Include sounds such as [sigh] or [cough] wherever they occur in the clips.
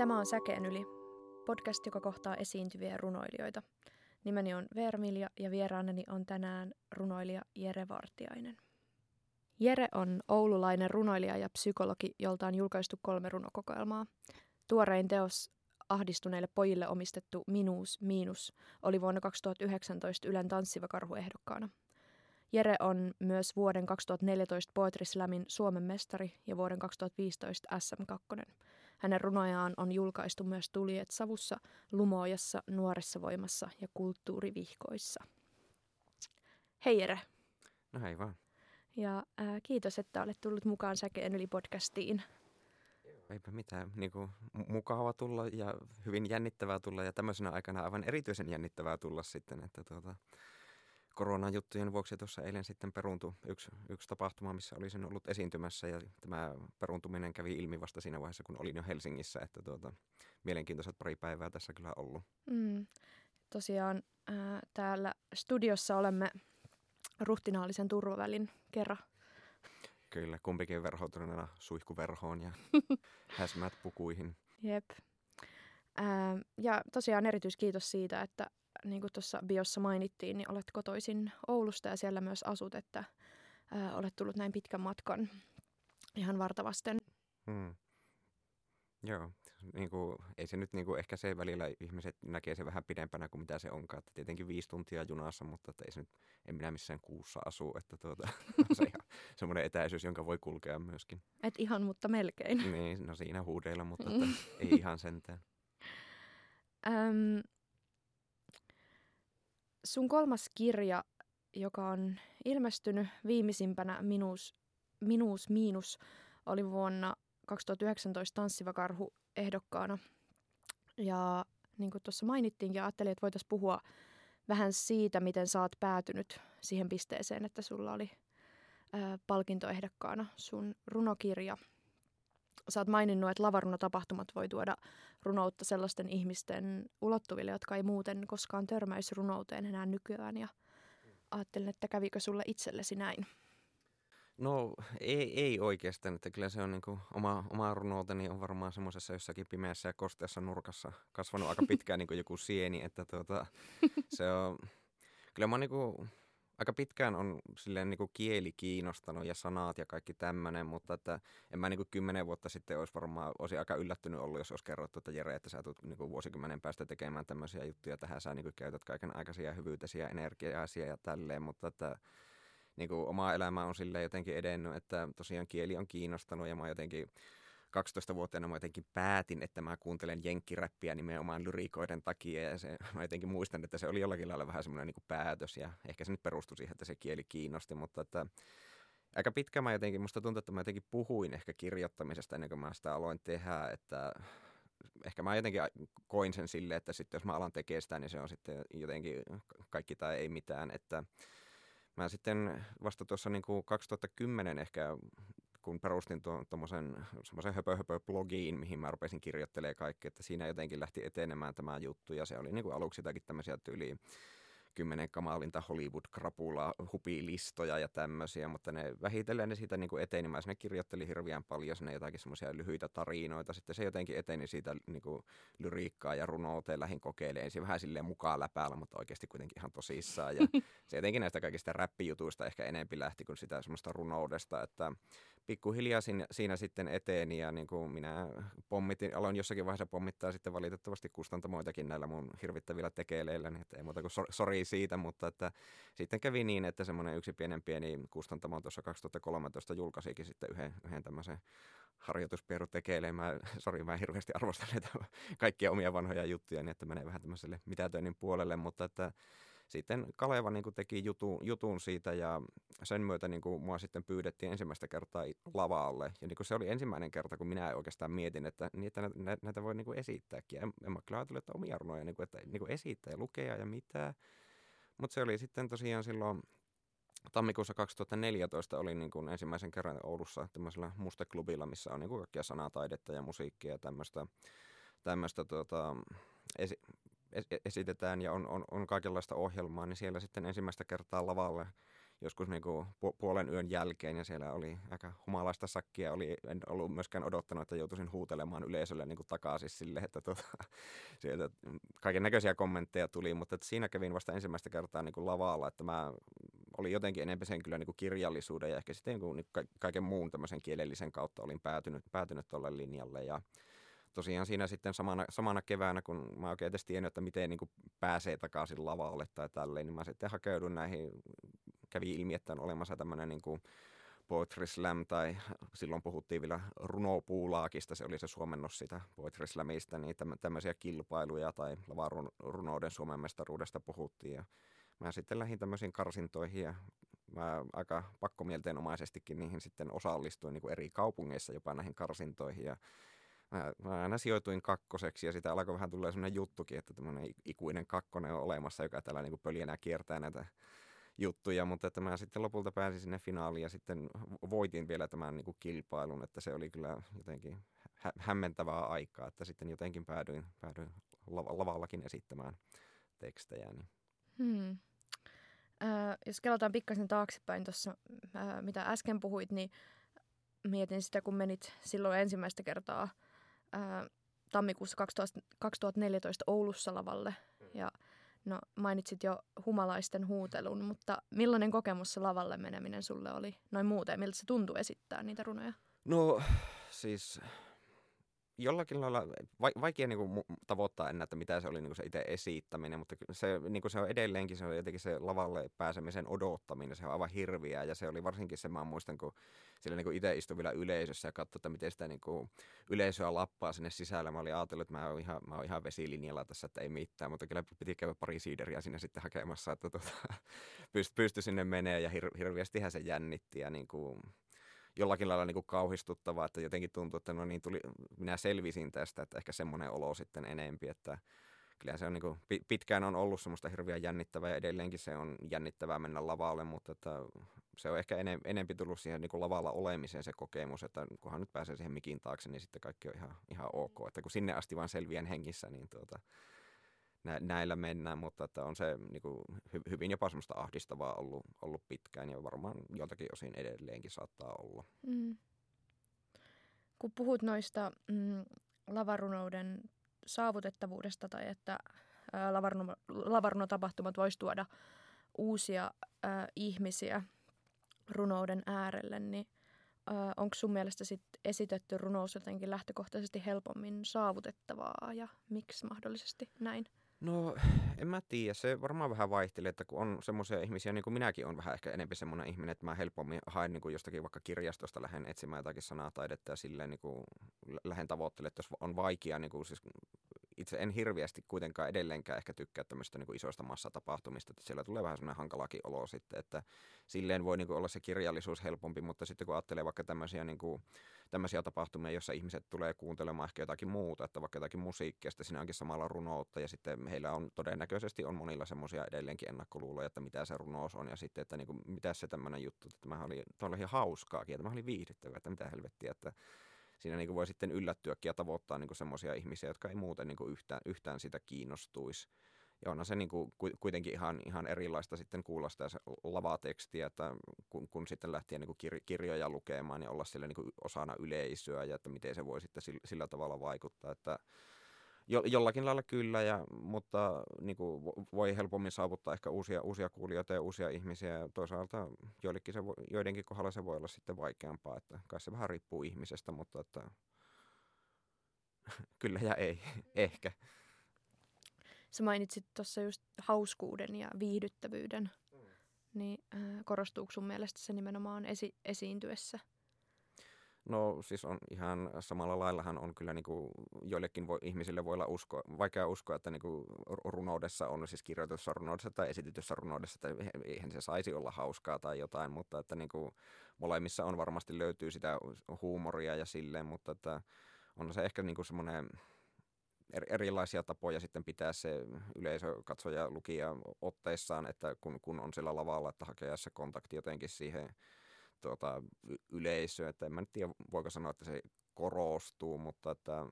Tämä on Säkeen yli, podcast, joka kohtaa esiintyviä runoilijoita. Nimeni on Vermilja ja vieraanani on tänään runoilija Jere Vartiainen. Jere on oululainen runoilija ja psykologi, jolta on julkaistu kolme runokokoelmaa. Tuorein teos ahdistuneille pojille omistettu Minuus Miinus oli vuonna 2019 Ylen tanssiva ehdokkaana. Jere on myös vuoden 2014 Poetry Slamin Suomen mestari ja vuoden 2015 SM2. Hänen runojaan on julkaistu myös Tuliet Savussa, Lumoojassa, Nuoressa voimassa ja Kulttuurivihkoissa. Hei Jere. No hei vaan. Ja ää, kiitos, että olet tullut mukaan Säkeen yli podcastiin. Eipä mitään. Niin kuin, mukava tulla ja hyvin jännittävää tulla ja tämmöisenä aikana aivan erityisen jännittävää tulla sitten, että tuota, koronajuttujen vuoksi tuossa eilen sitten peruuntui yksi, yksi tapahtuma, missä olisin ollut esiintymässä ja tämä peruuntuminen kävi ilmi vasta siinä vaiheessa, kun olin jo Helsingissä, että tuota, mielenkiintoiset pari päivää tässä kyllä ollut. Mm. Tosiaan ää, täällä studiossa olemme ruhtinaallisen turvavälin kerran. Kyllä, kumpikin verhoutuneena suihkuverhoon ja [laughs] häsmät pukuihin. Jep. Ää, ja tosiaan erityiskiitos siitä, että niin kuin tuossa biossa mainittiin, niin olet kotoisin Oulusta ja siellä myös asut, että ää, olet tullut näin pitkän matkan ihan vartavasten. Hmm. Joo, niin kuin, ei se nyt niin kuin, ehkä se välillä ihmiset näkee se vähän pidempänä kuin mitä se onkaan. Että tietenkin viisi tuntia junassa, mutta että ei se nyt, en minä missään kuussa asu. Että tuota, [laughs] se ihan semmoinen etäisyys, jonka voi kulkea myöskin. Et ihan, mutta melkein. Niin, no siinä huudeilla, mutta että ei ihan sentään. Öm, sun kolmas kirja, joka on ilmestynyt viimeisimpänä Minuus, Minuus Miinus, oli vuonna 2019 Tanssiva karhu ehdokkaana. Ja niin kuin tuossa mainittiinkin, ajattelin, että voitaisiin puhua vähän siitä, miten sä oot päätynyt siihen pisteeseen, että sulla oli ää, palkintoehdokkaana sun runokirja. Sä oot maininnut, että lavarunotapahtumat voi tuoda runoutta sellaisten ihmisten ulottuville, jotka ei muuten koskaan törmäisi runouteen enää nykyään. Ja ajattelin, että kävikö sulle itsellesi näin? No ei, ei oikeastaan, että kyllä se on niin kuin, oma, oma runouteni on varmaan semmoisessa jossakin pimeässä ja kosteassa nurkassa kasvanut aika pitkään niin kuin joku sieni, että tuota, [laughs] se on, kyllä mä niin kuin, aika pitkään on silleen niin kuin kieli kiinnostanut ja sanat ja kaikki tämmöinen, mutta että en mä niin kuin kymmenen vuotta sitten olisi varmaan, olisi aika yllättynyt ollut, jos olisi kerrottu, että Jere, että sä tulet niin kuin vuosikymmenen päästä tekemään tämmöisiä juttuja, tähän sä niin kuin käytät kaiken aikaisia hyvyytesiä, energiaisia ja tälleen, mutta että niin kuin oma elämä on sille jotenkin edennyt, että tosiaan kieli on kiinnostanut ja mä jotenkin 12-vuotiaana mä jotenkin päätin, että mä kuuntelen jenkkiräppiä nimenomaan lyriikoiden takia ja se, [laughs] mä jotenkin muistan, että se oli jollakin lailla vähän semmoinen niin päätös ja ehkä se nyt perustui siihen, että se kieli kiinnosti, mutta että aika pitkä mä jotenkin, musta tuntuu, että mä jotenkin puhuin ehkä kirjoittamisesta ennen kuin mä sitä aloin tehdä, että ehkä mä jotenkin koin sen sille, että sitten jos mä alan tekemään sitä, niin se on sitten jotenkin kaikki tai ei mitään, että Mä sitten vasta tuossa niin kuin 2010 ehkä kun perustin tuommoisen semmoisen höpö, höpö blogiin, mihin mä rupesin kirjoittelemaan kaikki, että siinä jotenkin lähti etenemään tämä juttu ja se oli niin kuin aluksi jotakin tämmöisiä tyyliä kymmenen kamalinta Hollywood-krapula, hupilistoja ja tämmöisiä, mutta ne vähitellen ne siitä niin kuin eteni. Mä sinne kirjoittelin hirveän paljon sinne jotakin semmoisia lyhyitä tarinoita. Sitten se jotenkin eteni siitä niin kuin lyriikkaa ja runouteen lähin kokeilemaan. Ensin vähän silleen mukaan läpäällä, mutta oikeasti kuitenkin ihan tosissaan. Ja [laughs] se jotenkin näistä kaikista räppijutuista ehkä enempi lähti kuin sitä semmoista runoudesta, että pikkuhiljaa siinä, siinä sitten eteeni ja niin kuin minä pommitin, aloin jossakin vaiheessa pommittaa sitten valitettavasti kustantamoitakin näillä mun hirvittävillä tekeleillä, niin että ei muuta kuin sori siitä, mutta että sitten kävi niin, että semmoinen yksi pienen pieni kustantamo tuossa 2013 julkaisikin sitten yhden, yhden tämmöisen harjoituspieru tekeilee. Mä, sori, mä hirveästi arvostan näitä kaikkia omia vanhoja juttuja, niin että menee vähän tämmöiselle mitätöinnin puolelle, mutta että sitten Kaleva niin kuin teki jutun, jutun siitä ja sen myötä niin kuin mua sitten pyydettiin ensimmäistä kertaa lavaalle. Ja niin kuin se oli ensimmäinen kerta, kun minä oikeastaan mietin, että, että näitä, voi niin kuin esittääkin. En, en mä kyllä ajatellut, että omia runoja, niin kuin, että niin kuin esittää ja lukea ja mitä. Mutta se oli sitten tosiaan silloin tammikuussa 2014 olin niin kuin ensimmäisen kerran Oulussa tämmöisellä musteklubilla, missä on niin kuin kaikkia sanataidetta ja musiikkia ja tämmöistä, tämmöistä tuota, esi- esitetään ja on, on, on kaikenlaista ohjelmaa, niin siellä sitten ensimmäistä kertaa lavalle joskus niin kuin puolen yön jälkeen ja siellä oli aika humalaista sakkia. Oli, en ollut myöskään odottanut, että joutuisin huutelemaan yleisölle niin kuin takaisin sille, että tuota, [laughs] sieltä kaiken näköisiä kommentteja tuli, mutta että siinä kävin vasta ensimmäistä kertaa niin kuin lavalla, että mä olin jotenkin enemmän sen kyllä niin kuin kirjallisuuden ja ehkä sitten niin kuin kaiken muun tämmöisen kielellisen kautta olin päätynyt, päätynyt tuolle linjalle ja tosiaan siinä sitten samana, samana keväänä, kun mä oikein edes tiennyt, että miten niin kuin pääsee takaisin lavalle tai tälleen, niin mä sitten hakeudun näihin, kävi ilmi, että on olemassa tämmöinen niin kuin Poetry Slam, tai silloin puhuttiin vielä runopuulaakista, se oli se suomennos sitä Poetry Slamista, niin tämmöisiä kilpailuja tai lavarunouden Suomen mestaruudesta puhuttiin. Ja mä sitten lähdin tämmöisiin karsintoihin ja mä aika pakkomielteenomaisestikin niihin sitten osallistuin niin kuin eri kaupungeissa jopa näihin karsintoihin. Ja mä, mä aina sijoituin kakkoseksi ja sitä alkoi vähän tulla sellainen juttukin, että tämmöinen ikuinen kakkonen on olemassa, joka täällä niin pöljänä kiertää näitä juttuja, mutta että mä sitten lopulta pääsin sinne finaaliin ja sitten voitin vielä tämän niin kuin kilpailun, että se oli kyllä jotenkin hä- hämmentävää aikaa, että sitten jotenkin päädyin, päädyin lavallakin esittämään tekstejä. Niin. Hmm. Äh, jos kelataan pikkasen taaksepäin tuossa, äh, mitä äsken puhuit, niin mietin sitä, kun menit silloin ensimmäistä kertaa ää, tammikuussa 2000, 2014 Oulussa lavalle. Mm. Ja no, mainitsit jo humalaisten huutelun, mutta millainen kokemus se lavalle meneminen sulle oli noin muuten? Miltä se tuntui esittää niitä runoja? No siis jollakin lailla vaikea niin kuin, tavoittaa enää, että mitä se oli niin kuin se itse esittäminen, mutta se, niin kuin se on edelleenkin se on jotenkin se lavalle pääsemisen odottaminen, se on aivan hirviä ja se oli varsinkin se, mä muistan, kun siellä niin itse istuin vielä yleisössä ja katsoin, että miten sitä niin kuin, yleisöä lappaa sinne sisälle. Mä olin ajatellut, että mä oon ihan, mä oon ihan vesilinjalla tässä, että ei mitään, mutta kyllä piti käydä pari siideriä sinne sitten hakemassa, että [laughs] tuota, pysty, pysty sinne menee ja hir, hirveästihän se jännitti ja niin kuin, jollakin lailla niin kuin kauhistuttavaa, että jotenkin tuntuu, että no niin tuli, minä selvisin tästä, että ehkä semmoinen olo sitten enempi, että kyllä se on niin kuin, pitkään on ollut semmoista hirveän jännittävää ja edelleenkin se on jännittävää mennä lavalle, mutta että se on ehkä enem, enempi tullut siihen niin kuin lavalla olemiseen se kokemus, että kunhan nyt pääsee siihen mikin taakse, niin sitten kaikki on ihan, ihan ok. Että kun sinne asti vaan selviän hengissä, niin tuota, nä, näillä mennään, mutta että on se niin kuin, hy, hyvin jopa semmoista ahdistavaa ollut, ollut pitkään ja varmaan joltakin osin edelleenkin saattaa olla. Mm. Kun puhut noista mm, lavarunouden saavutettavuudesta tai että lavaruno, lavarunotapahtumat voisi tuoda uusia ää, ihmisiä runouden äärelle, niin onko sun mielestä sit esitetty runous jotenkin lähtökohtaisesti helpommin saavutettavaa ja miksi mahdollisesti näin? No, en mä tiedä. Se varmaan vähän vaihtelee, että kun on semmoisia ihmisiä, niin kuin minäkin on vähän ehkä enemmän semmoinen ihminen, että mä helpommin haen niin kuin jostakin vaikka kirjastosta lähden etsimään jotakin sanataidetta ja silleen niin kuin lähden tavoittelemaan, että jos on vaikea, niin kuin siis itse en hirveästi kuitenkaan edelleenkään ehkä tykkää tämmöistä niin isoista massatapahtumista, että siellä tulee vähän semmoinen hankalakin olo sitten, että silleen voi niin kuin olla se kirjallisuus helpompi, mutta sitten kun ajattelee vaikka tämmöisiä, niin kuin, tämmöisiä tapahtumia, jossa ihmiset tulee kuuntelemaan ehkä jotakin muuta, että vaikka jotakin musiikkia, sitten siinä onkin samalla runoutta ja sitten heillä on todennäköisesti on monilla semmoisia edelleenkin ennakkoluuloja, että mitä se runous on ja sitten, että niin kuin, mitä se tämmöinen juttu, että tämä oli, oli ihan hauskaakin ja tämä oli viihdyttävää, että mitä helvettiä, että siinä niin kuin voi sitten yllättyäkin ja tavoittaa niin semmoisia ihmisiä, jotka ei muuten niin kuin yhtään, yhtään sitä kiinnostuisi. Ja onhan se niin kuin kuitenkin ihan, ihan erilaista sitten kuulla sitä lavatekstiä, että kun, kun sitten lähtee niin kuin kir, kirjoja lukemaan ja olla siellä niin kuin osana yleisöä ja että miten se voi sitten sillä, sillä tavalla vaikuttaa. Että jo, jollakin lailla kyllä, ja, mutta niin kuin, voi helpommin saavuttaa ehkä uusia, uusia kuulijoita ja uusia ihmisiä. Ja toisaalta joidenkin, se joidenkin kohdalla se voi olla sitten vaikeampaa, että kai se vähän riippuu ihmisestä, mutta että, [laughs] kyllä ja ei, [laughs] ehkä. Sä mainitsit tuossa just hauskuuden ja viihdyttävyyden, mm. niin äh, korostuuko sun mielestä se nimenomaan esi- esiintyessä? No siis on ihan samalla laillahan on kyllä niin kuin joillekin voi, ihmisille voi olla usko, vaikea uskoa, että niin kuin runoudessa on siis kirjoitussa runoudessa tai esitetyssä runoudessa, että eihän se saisi olla hauskaa tai jotain, mutta että niin kuin molemmissa on varmasti löytyy sitä huumoria ja silleen, mutta että on se ehkä niin kuin semmoinen erilaisia tapoja sitten pitää se yleisö, katsoja, lukija otteissaan, että kun, kun on sillä lavalla, että hakee se kontakti jotenkin siihen tuota, yleisöön. Että en mä nyt tiedä, voiko sanoa, että se korostuu, mutta että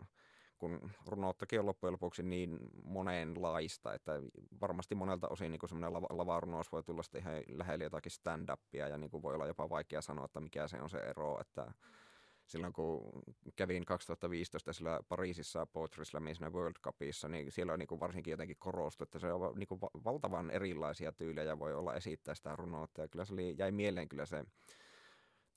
kun runouttakin on loppujen lopuksi niin monenlaista, että varmasti monelta osin niin semmoinen lava, lavarunous voi tulla sitten ihan lähelle jotakin stand-upia ja niin kuin voi olla jopa vaikea sanoa, että mikä se on se ero, että silloin kun kävin 2015 sillä Pariisissa Poetry Slamissa World Cupissa, niin siellä on niin kuin varsinkin jotenkin korostu, että se on niin kuin valtavan erilaisia tyylejä voi olla esittää sitä runoutta. Ja kyllä se oli, jäi mieleen kyllä se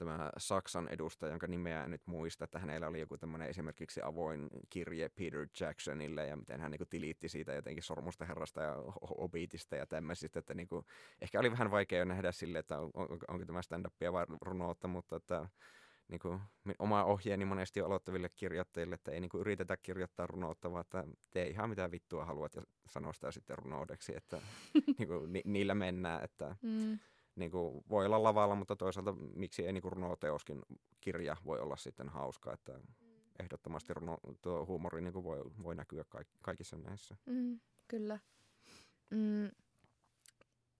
tämä Saksan edustaja, jonka nimeä en nyt muista, että hänellä oli joku tämmöinen esimerkiksi avoin kirje Peter Jacksonille ja miten hän niin kuin tiliitti siitä jotenkin Sormusta herrasta ja Hobbitista ja tämmöisistä, että niin kuin, ehkä oli vähän vaikea nähdä sille, että on, onko tämä stand-upia vai runoutta, mutta että niin kuin, oma ohjeeni monesti aloittaville kirjoittajille, että ei niin kuin, yritetä kirjoittaa runoutta, vaan että tee ihan mitä vittua haluat ja sano sitä sitten runoudeksi, että [laughs] niin kuin, ni, niillä mennään, että mm niin kuin, voi olla lavalla, mutta toisaalta miksi ei niin kuin runoteoskin kirja voi olla sitten hauska, että ehdottomasti runo, tuo huumori niin kuin voi, voi näkyä kaik, kaikissa näissä. Mm, kyllä. Mm,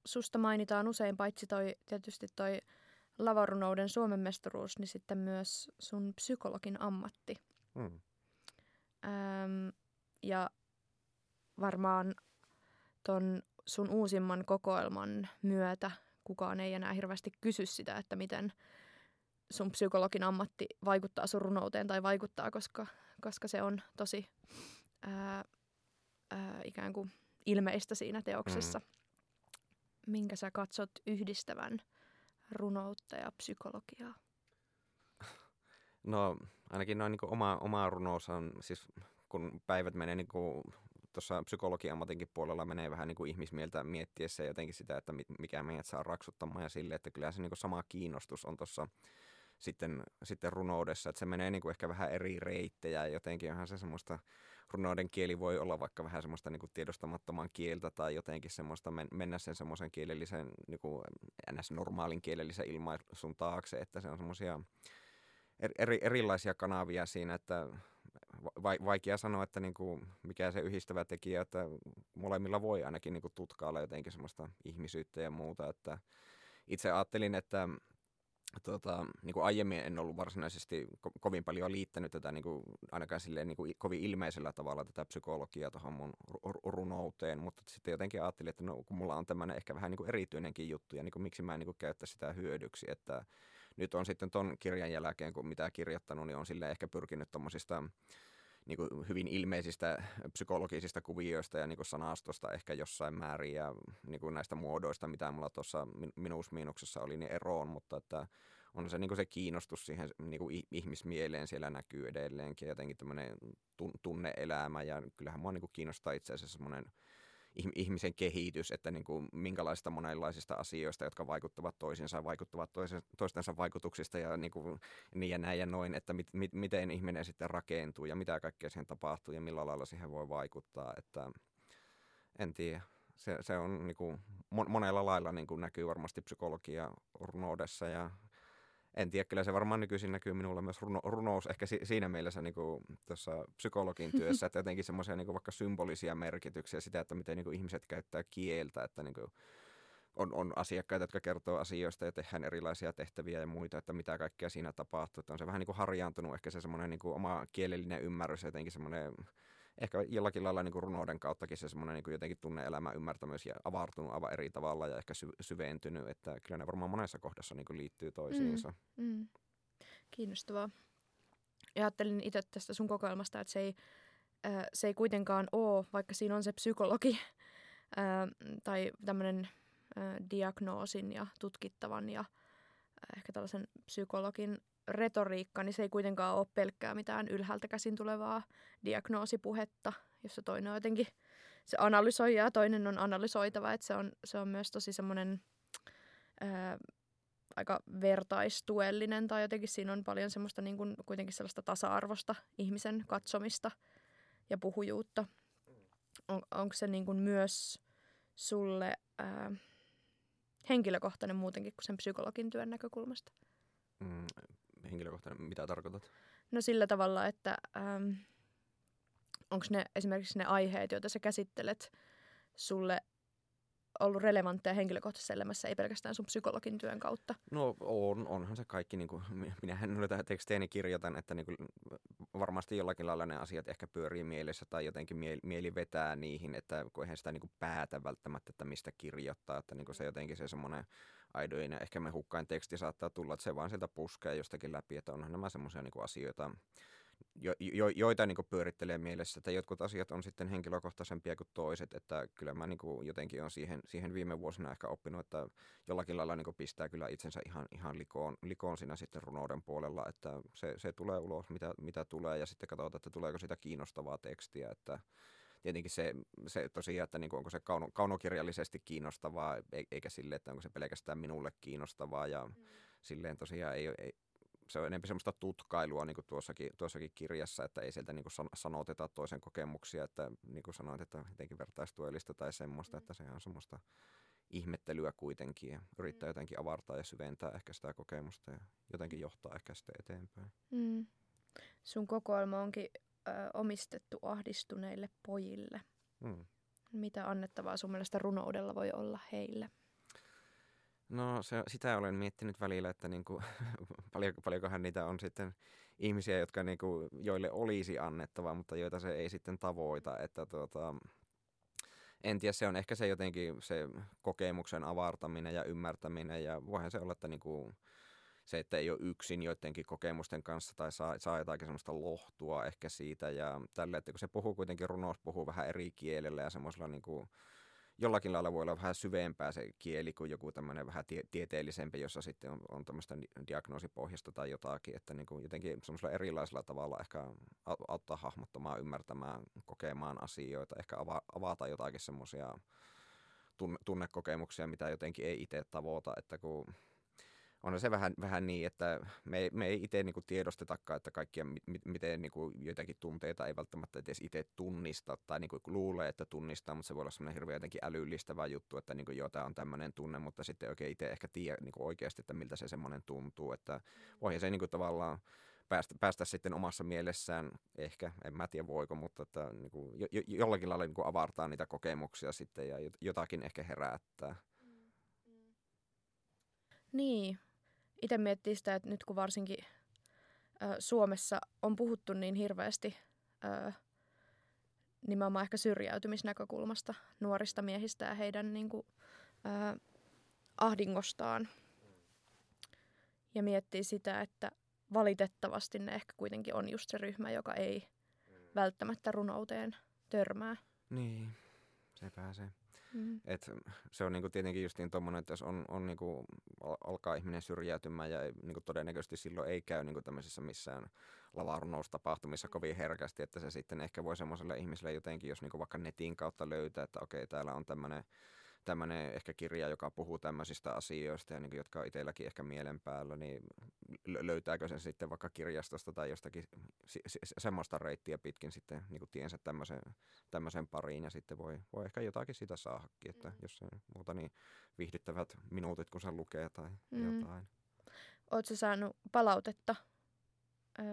susta mainitaan usein paitsi toi, tietysti toi lavarunouden Suomen mestaruus, niin sitten myös sun psykologin ammatti. Mm. Öm, ja varmaan ton sun uusimman kokoelman myötä kukaan ei enää hirveästi kysy sitä, että miten sun psykologin ammatti vaikuttaa sun runouteen tai vaikuttaa, koska, koska se on tosi ää, ää, ikään kuin ilmeistä siinä teoksessa. Mm. Minkä sä katsot yhdistävän runoutta ja psykologiaa? No ainakin noin niin oma, oma runous on, siis kun päivät menee niin kuin tuossa psykologian ammatinkin puolella menee vähän niin kuin ihmismieltä miettiessä jotenkin sitä, että mikä meidät saa raksuttamaan ja sille, että kyllä se niin kuin sama kiinnostus on tuossa sitten, sitten runoudessa, että se menee niin kuin ehkä vähän eri reittejä ja jotenkin onhan se semmoista, runouden kieli voi olla vaikka vähän semmoista niin kuin tiedostamattoman kieltä tai jotenkin semmoista men, mennä sen semmoisen kielellisen, niin kuin ns-normaalin kielellisen ilmaisun taakse, että se on semmoisia eri, erilaisia kanavia siinä, että va- vaikea sanoa, että niin kuin, mikä se yhdistävä tekijä, että molemmilla voi ainakin niin kuin tutkailla jotenkin semmoista ihmisyyttä ja muuta. Että itse ajattelin, että tota, niin kuin aiemmin en ollut varsinaisesti ko- kovin paljon liittänyt tätä niin kuin, ainakaan silleen, niin kuin, kovin ilmeisellä tavalla tätä psykologiaa tuohon mun runouteen, mutta sitten jotenkin ajattelin, että no, kun mulla on tämmöinen ehkä vähän niin kuin erityinenkin juttu ja niin kuin, miksi mä en niin käyttä sitä hyödyksi, että nyt on sitten ton kirjan jälkeen, kun mitä kirjoittanut, niin on sille ehkä pyrkinyt tuommoisista niin kuin hyvin ilmeisistä psykologisista kuvioista ja niin kuin sanastosta ehkä jossain määrin ja niin kuin näistä muodoista, mitä mulla tuossa minuusmiinuksessa oli, niin eroon, mutta että on se, niin kuin se kiinnostus siihen niin kuin ihmismieleen siellä näkyy edelleenkin jotenkin tämmöinen tunneelämä ja kyllähän mua niin kuin kiinnostaa itse asiassa semmoinen ihmisen kehitys, että niin kuin minkälaista monenlaisista asioista, jotka vaikuttavat toisiinsa, vaikuttavat toistensa vaikutuksista ja niin, kuin, niin ja näin ja noin, että mit, mit, miten ihminen sitten rakentuu ja mitä kaikkea siihen tapahtuu ja millä lailla siihen voi vaikuttaa, että en tiedä. Se, se on niin kuin, monella lailla niin kuin näkyy varmasti psykologia runoudessa ja en tiedä, kyllä se varmaan nykyisin näkyy minulla myös runo, runous ehkä si, siinä mielessä niin tuossa psykologin [laughs] työssä, että jotenkin semmoisia niin vaikka symbolisia merkityksiä sitä, että miten niin kuin ihmiset käyttää kieltä, että niin kuin on, on asiakkaita, jotka kertoo asioista ja tehdään erilaisia tehtäviä ja muita, että mitä kaikkea siinä tapahtuu. Että on se vähän niin kuin harjaantunut ehkä se semmoinen niin kuin oma kielellinen ymmärrys, jotenkin semmoinen ehkä jollakin lailla niin kuin runouden kauttakin se semmoinen niin jotenkin tunne-elämä ymmärtämys ja avartunut aivan eri tavalla ja ehkä sy- syventynyt, että kyllä ne varmaan monessa kohdassa niin kuin liittyy toisiinsa. Mm, mm. Kiinnostavaa. Ja ajattelin itse tästä sun kokoelmasta, että se ei, äh, se ei kuitenkaan ole, vaikka siinä on se psykologi äh, tai tämmöinen äh, diagnoosin ja tutkittavan ja ehkä tällaisen psykologin retoriikka, niin se ei kuitenkaan ole pelkkää mitään ylhäältä käsin tulevaa diagnoosipuhetta, jossa toinen on jotenkin se analysoija ja toinen on analysoitava. Että se, on, se on myös tosi semmoinen aika vertaistuellinen tai jotenkin siinä on paljon semmoista niin kuin, kuitenkin sellaista tasa-arvosta ihmisen katsomista ja puhujuutta. On, onko se niin kuin myös sulle ää, henkilökohtainen muutenkin kuin sen psykologin työn näkökulmasta? Mm, henkilökohtainen, mitä tarkoitat? No sillä tavalla, että ähm, onko ne esimerkiksi ne aiheet, joita sä käsittelet, sulle ollut relevantteja henkilökohtaisessa elämässä, ei pelkästään sun psykologin työn kautta? No on, onhan se kaikki, niin kuin, minähän noita tekstejä kirjoitan, että niin kuin, varmasti jollakin lailla ne asiat ehkä pyörii mielessä tai jotenkin mieli, mieli vetää niihin, että kun eihän sitä niin kuin päätä välttämättä, että mistä kirjoittaa, että niin kuin se jotenkin se semmoinen aidoin ja ehkä me hukkain teksti saattaa tulla, että se vaan sieltä puskee jostakin läpi, että onhan nämä semmoisia niin asioita, jo, jo, joita niin pyörittelee mielessä, että jotkut asiat on sitten henkilökohtaisempia kuin toiset, että kyllä mä niin jotenkin on siihen, siihen viime vuosina ehkä oppinut, että jollakin lailla niin pistää kyllä itsensä ihan, ihan likoon, likoon siinä sitten runouden puolella, että se, se tulee ulos, mitä, mitä tulee, ja sitten katsotaan, että tuleeko sitä kiinnostavaa tekstiä, että tietenkin se, se tosiaan, että niin kuin onko se kauno, kaunokirjallisesti kiinnostavaa, eikä sille, että onko se pelkästään minulle kiinnostavaa, ja mm. silleen tosiaan ei, ei, se on enemmän semmoista tutkailua niin kuin tuossakin, tuossakin kirjassa, että ei sieltä niin kuin sanoteta toisen kokemuksia, että niin kuin sanoit, että jotenkin vertaistuellista tai semmoista, mm. että se on semmoista ihmettelyä kuitenkin ja yrittää mm. jotenkin avartaa ja syventää ehkä sitä kokemusta ja jotenkin johtaa ehkä sitä eteenpäin. Mm. Sun kokoelma onkin ö, omistettu ahdistuneille pojille. Mm. Mitä annettavaa sun mielestä runoudella voi olla heille? No se, sitä olen miettinyt välillä, että [laughs] niin kuin, paljon, paljonkohan niitä on sitten ihmisiä, jotka niin kuin, joille olisi annettava, mutta joita se ei sitten tavoita. Että tuota, en tiedä, se on ehkä se jotenkin se kokemuksen avartaminen ja ymmärtäminen ja voihan se olla, että niin kuin, se, että ei ole yksin joidenkin kokemusten kanssa tai saa, saa jotakin semmoista lohtua ehkä siitä ja tälle, että kun se puhuu kuitenkin, runous puhuu vähän eri kielellä ja semmoisella niin kuin, jollakin lailla voi olla vähän syvempää se kieli kuin joku tämmöinen vähän tie- tieteellisempi, jossa sitten on, on tämmöistä diagnoosipohjasta tai jotakin, että niin kuin jotenkin semmoisella erilaisella tavalla ehkä auttaa hahmottamaan, ymmärtämään, kokemaan asioita, ehkä ava- avata jotakin semmoisia tunne- tunnekokemuksia, mitä jotenkin ei itse tavoita, että kun on se vähän, vähän niin, että me, me ei itse niin tiedostetakaan, että kaikkia, miten niin kuin, joitakin tunteita ei välttämättä edes itse tunnista tai niin kuin, luulee, että tunnistaa, mutta se voi olla semmoinen hirveän jotenkin älyllistävä juttu, että niin kuin, joo, tämä on tämmöinen tunne, mutta sitten oikein itse ehkä tiedä niin kuin oikeasti, että miltä se semmoinen tuntuu, että voi se niin kuin, tavallaan päästä, päästä sitten omassa mielessään, ehkä, en mä tiedä voiko, mutta että, niin kuin, jo, jollakin lailla niin kuin avartaa niitä kokemuksia sitten ja jotakin ehkä herättää. Niin, itse miettii sitä, että nyt kun varsinkin ö, Suomessa on puhuttu niin hirveästi ö, nimenomaan ehkä syrjäytymisnäkökulmasta nuorista miehistä ja heidän niin kuin, ö, ahdingostaan. Ja miettii sitä, että valitettavasti ne ehkä kuitenkin on just se ryhmä, joka ei välttämättä runouteen törmää. Niin, se pääsee. Mm. Et se on niinku tietenkin just niin tommonen, että jos on, on niinku, alkaa ihminen syrjäytymään ja niinku todennäköisesti silloin ei käy niinku tämmöisissä missään lavarunoustapahtumissa kovin herkästi, että se sitten ehkä voi semmoiselle ihmiselle jotenkin, jos niinku vaikka netin kautta löytää, että okei, täällä on tämmöinen tämmöinen ehkä kirja, joka puhuu tämmöisistä asioista ja niin kuin, jotka on itselläkin ehkä mielen päällä, niin löytääkö sen sitten vaikka kirjastosta tai jostakin semmoista reittiä pitkin sitten niin kuin tiensä tämmöisen, tämmöisen pariin ja sitten voi, voi ehkä jotakin sitä saahakin, että mm. jos se muuta niin viihdyttävät minuutit, kun se lukee tai mm. jotain. Oletko saanut palautetta, öö,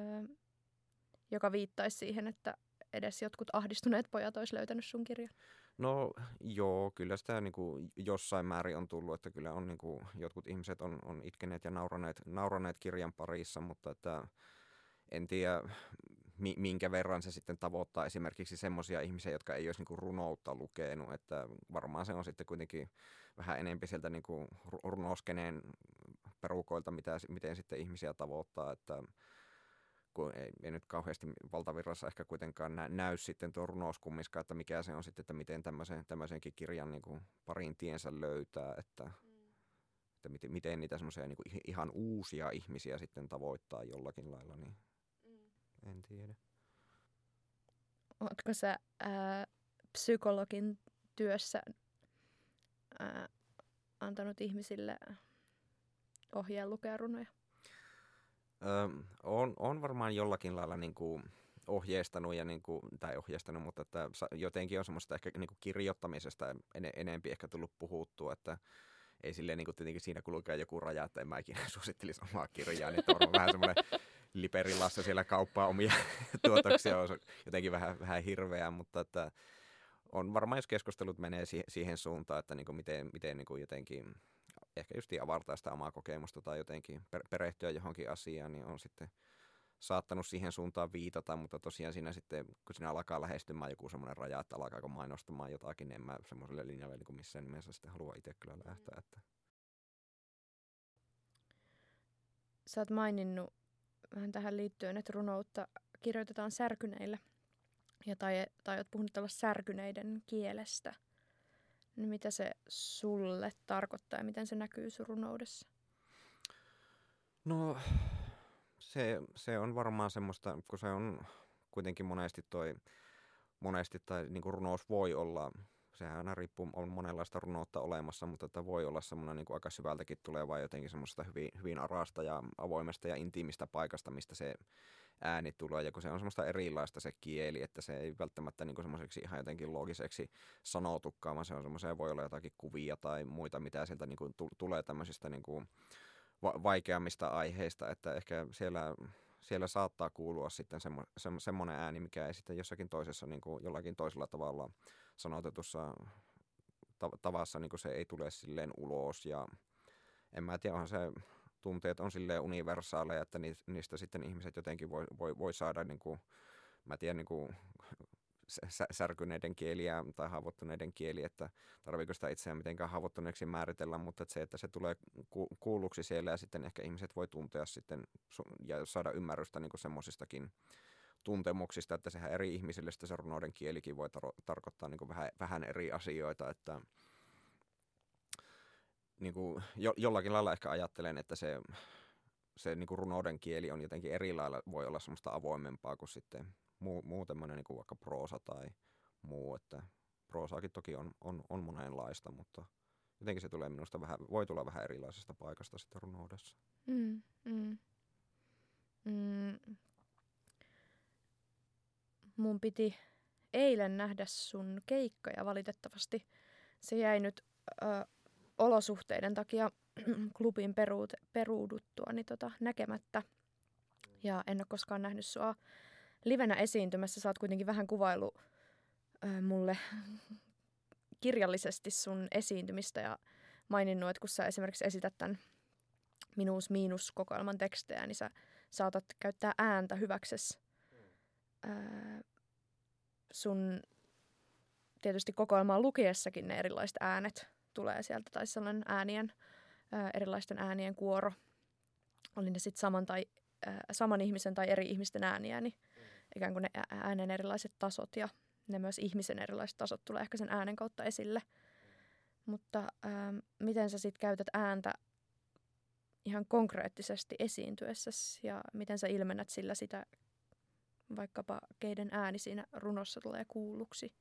joka viittaisi siihen, että edes jotkut ahdistuneet pojat olisi löytänyt sun kirjan? No joo, kyllä sitä niin kuin jossain määrin on tullut, että kyllä on niin kuin, jotkut ihmiset on, on itkeneet ja nauraneet, nauraneet kirjan parissa, mutta että en tiedä minkä verran se sitten tavoittaa esimerkiksi semmoisia ihmisiä, jotka ei olisi niin runoutta lukenut, että varmaan se on sitten kuitenkin vähän enempi sieltä niin kuin runouskeneen perukoilta, mitä, miten sitten ihmisiä tavoittaa, että kun ei, ei nyt kauheasti valtavirrassa ehkä kuitenkaan nä, näy sitten tuo runouskummiska, että mikä se on sitten, että miten tämmöisen, tämmöisenkin kirjan niin kuin parin tiensä löytää, että, mm. että miten, miten niitä semmoisia niin kuin ihan uusia ihmisiä sitten tavoittaa jollakin lailla, niin mm. en tiedä. Oletko sä ää, psykologin työssä ää, antanut ihmisille ohjeen lukea runoja? Öö, on, on varmaan jollakin lailla niin kuin ohjeistanut, ja niin kuin, tai ohjeistanut, mutta että jotenkin on semmoista ehkä niin kuin kirjoittamisesta en, enempi ehkä tullut puhuttua, että ei silleen niin kuin tietenkin siinä kulkee joku raja, että en mä ikinä [laughs] suosittelisi omaa kirjaa, niin on vähän semmoinen Liperilassa siellä kauppaa omia [laughs] tuotoksia on jotenkin vähän, vähän hirveää, mutta että on varmaan, jos keskustelut menee siihen suuntaan, että niin kuin miten, miten niin kuin jotenkin ehkä just avartaa sitä omaa kokemusta tai jotenkin perehtyä johonkin asiaan, niin on sitten saattanut siihen suuntaan viitata, mutta tosiaan siinä sitten, kun siinä alkaa lähestymään joku semmoinen raja, että alkaako mainostamaan jotakin, niin en mä semmoiselle linjalle niin kuin missään nimessä sitten halua itse kyllä lähteä. Että. Sä oot maininnut vähän tähän liittyen, että runoutta kirjoitetaan särkyneillä. Ja tai, tai oot puhunut tällä särkyneiden kielestä. Niin mitä se sulle tarkoittaa ja miten se näkyy sun runoudessa? No se, se on varmaan semmoista, kun se on kuitenkin monesti toi, monesti tai niin kuin runous voi olla, sehän aina riippuu, on monenlaista runoutta olemassa, mutta että voi olla semmoinen niin kuin aika syvältäkin tuleva jotenkin semmoista hyvin, hyvin arasta ja avoimesta ja intiimistä paikasta, mistä se ääni tulee, ja kun se on semmoista erilaista se kieli, että se ei välttämättä niin semmoiseksi ihan jotenkin loogiseksi sanotukaan, vaan se on semmoisia, voi olla jotakin kuvia tai muita, mitä sieltä niin kuin tulee tämmöisistä niin kuin va- vaikeammista aiheista, että ehkä siellä, siellä saattaa kuulua sitten semmo, se, semmoinen ääni, mikä ei sitten jossakin toisessa niin kuin jollakin toisella tavalla sanotetussa tav- tavassa niin kuin se ei tule silleen ulos ja en mä tiedä, onhan se tunteet on silleen universaaleja, että niistä sitten ihmiset jotenkin voi, voi, voi saada niin kuin, mä tiedän niin kuin [laughs] särkyneiden kieliä tai haavoittuneiden kieli, että tarviiko sitä itseään mitenkään haavoittuneeksi määritellä, mutta että se, että se tulee kuulluksi siellä ja sitten ehkä ihmiset voi tuntea sitten ja saada ymmärrystä niin semmoisistakin tuntemuksista, että sehän eri ihmisille se runouden kielikin voi tar- tarkoittaa niin vähän, vähän eri asioita, että niin kuin jo, jollakin lailla ehkä ajattelen, että se, se niin kuin runouden kieli on jotenkin eri lailla, voi olla semmoista avoimempaa kuin sitten muu, muu tämmöinen niin kuin vaikka proosa tai muu, että proosaakin toki on, on, on monenlaista, mutta jotenkin se tulee minusta vähän, voi tulla vähän erilaisesta paikasta sitten runoudessa. Mm, mm. Mm. Mun piti eilen nähdä sun keikka ja valitettavasti se jäi nyt ö, olosuhteiden takia [clears throat] klubin peruut, peruuduttua niin tota, näkemättä. Ja en ole koskaan nähnyt sua livenä esiintymässä. Sä oot kuitenkin vähän kuvailu ö, mulle [laughs] kirjallisesti sun esiintymistä ja maininnut, että kun sä esimerkiksi esität tämän minuus miinus kokoelman tekstejä, niin sä saatat käyttää ääntä hyväksesi. Sun tietysti kokoelmaa lukiessakin ne erilaiset äänet tulee sieltä, tai sellainen äänien, ää, erilaisten äänien kuoro. Oli ne sitten saman, tai, saman ihmisen tai eri ihmisten ääniä, niin ikään kuin ne äänen erilaiset tasot ja ne myös ihmisen erilaiset tasot tulee ehkä sen äänen kautta esille. Mutta ää, miten sä sitten käytät ääntä ihan konkreettisesti esiintyessäsi ja miten sä ilmennät sillä sitä vaikkapa keiden ääni siinä runossa tulee kuulluksi?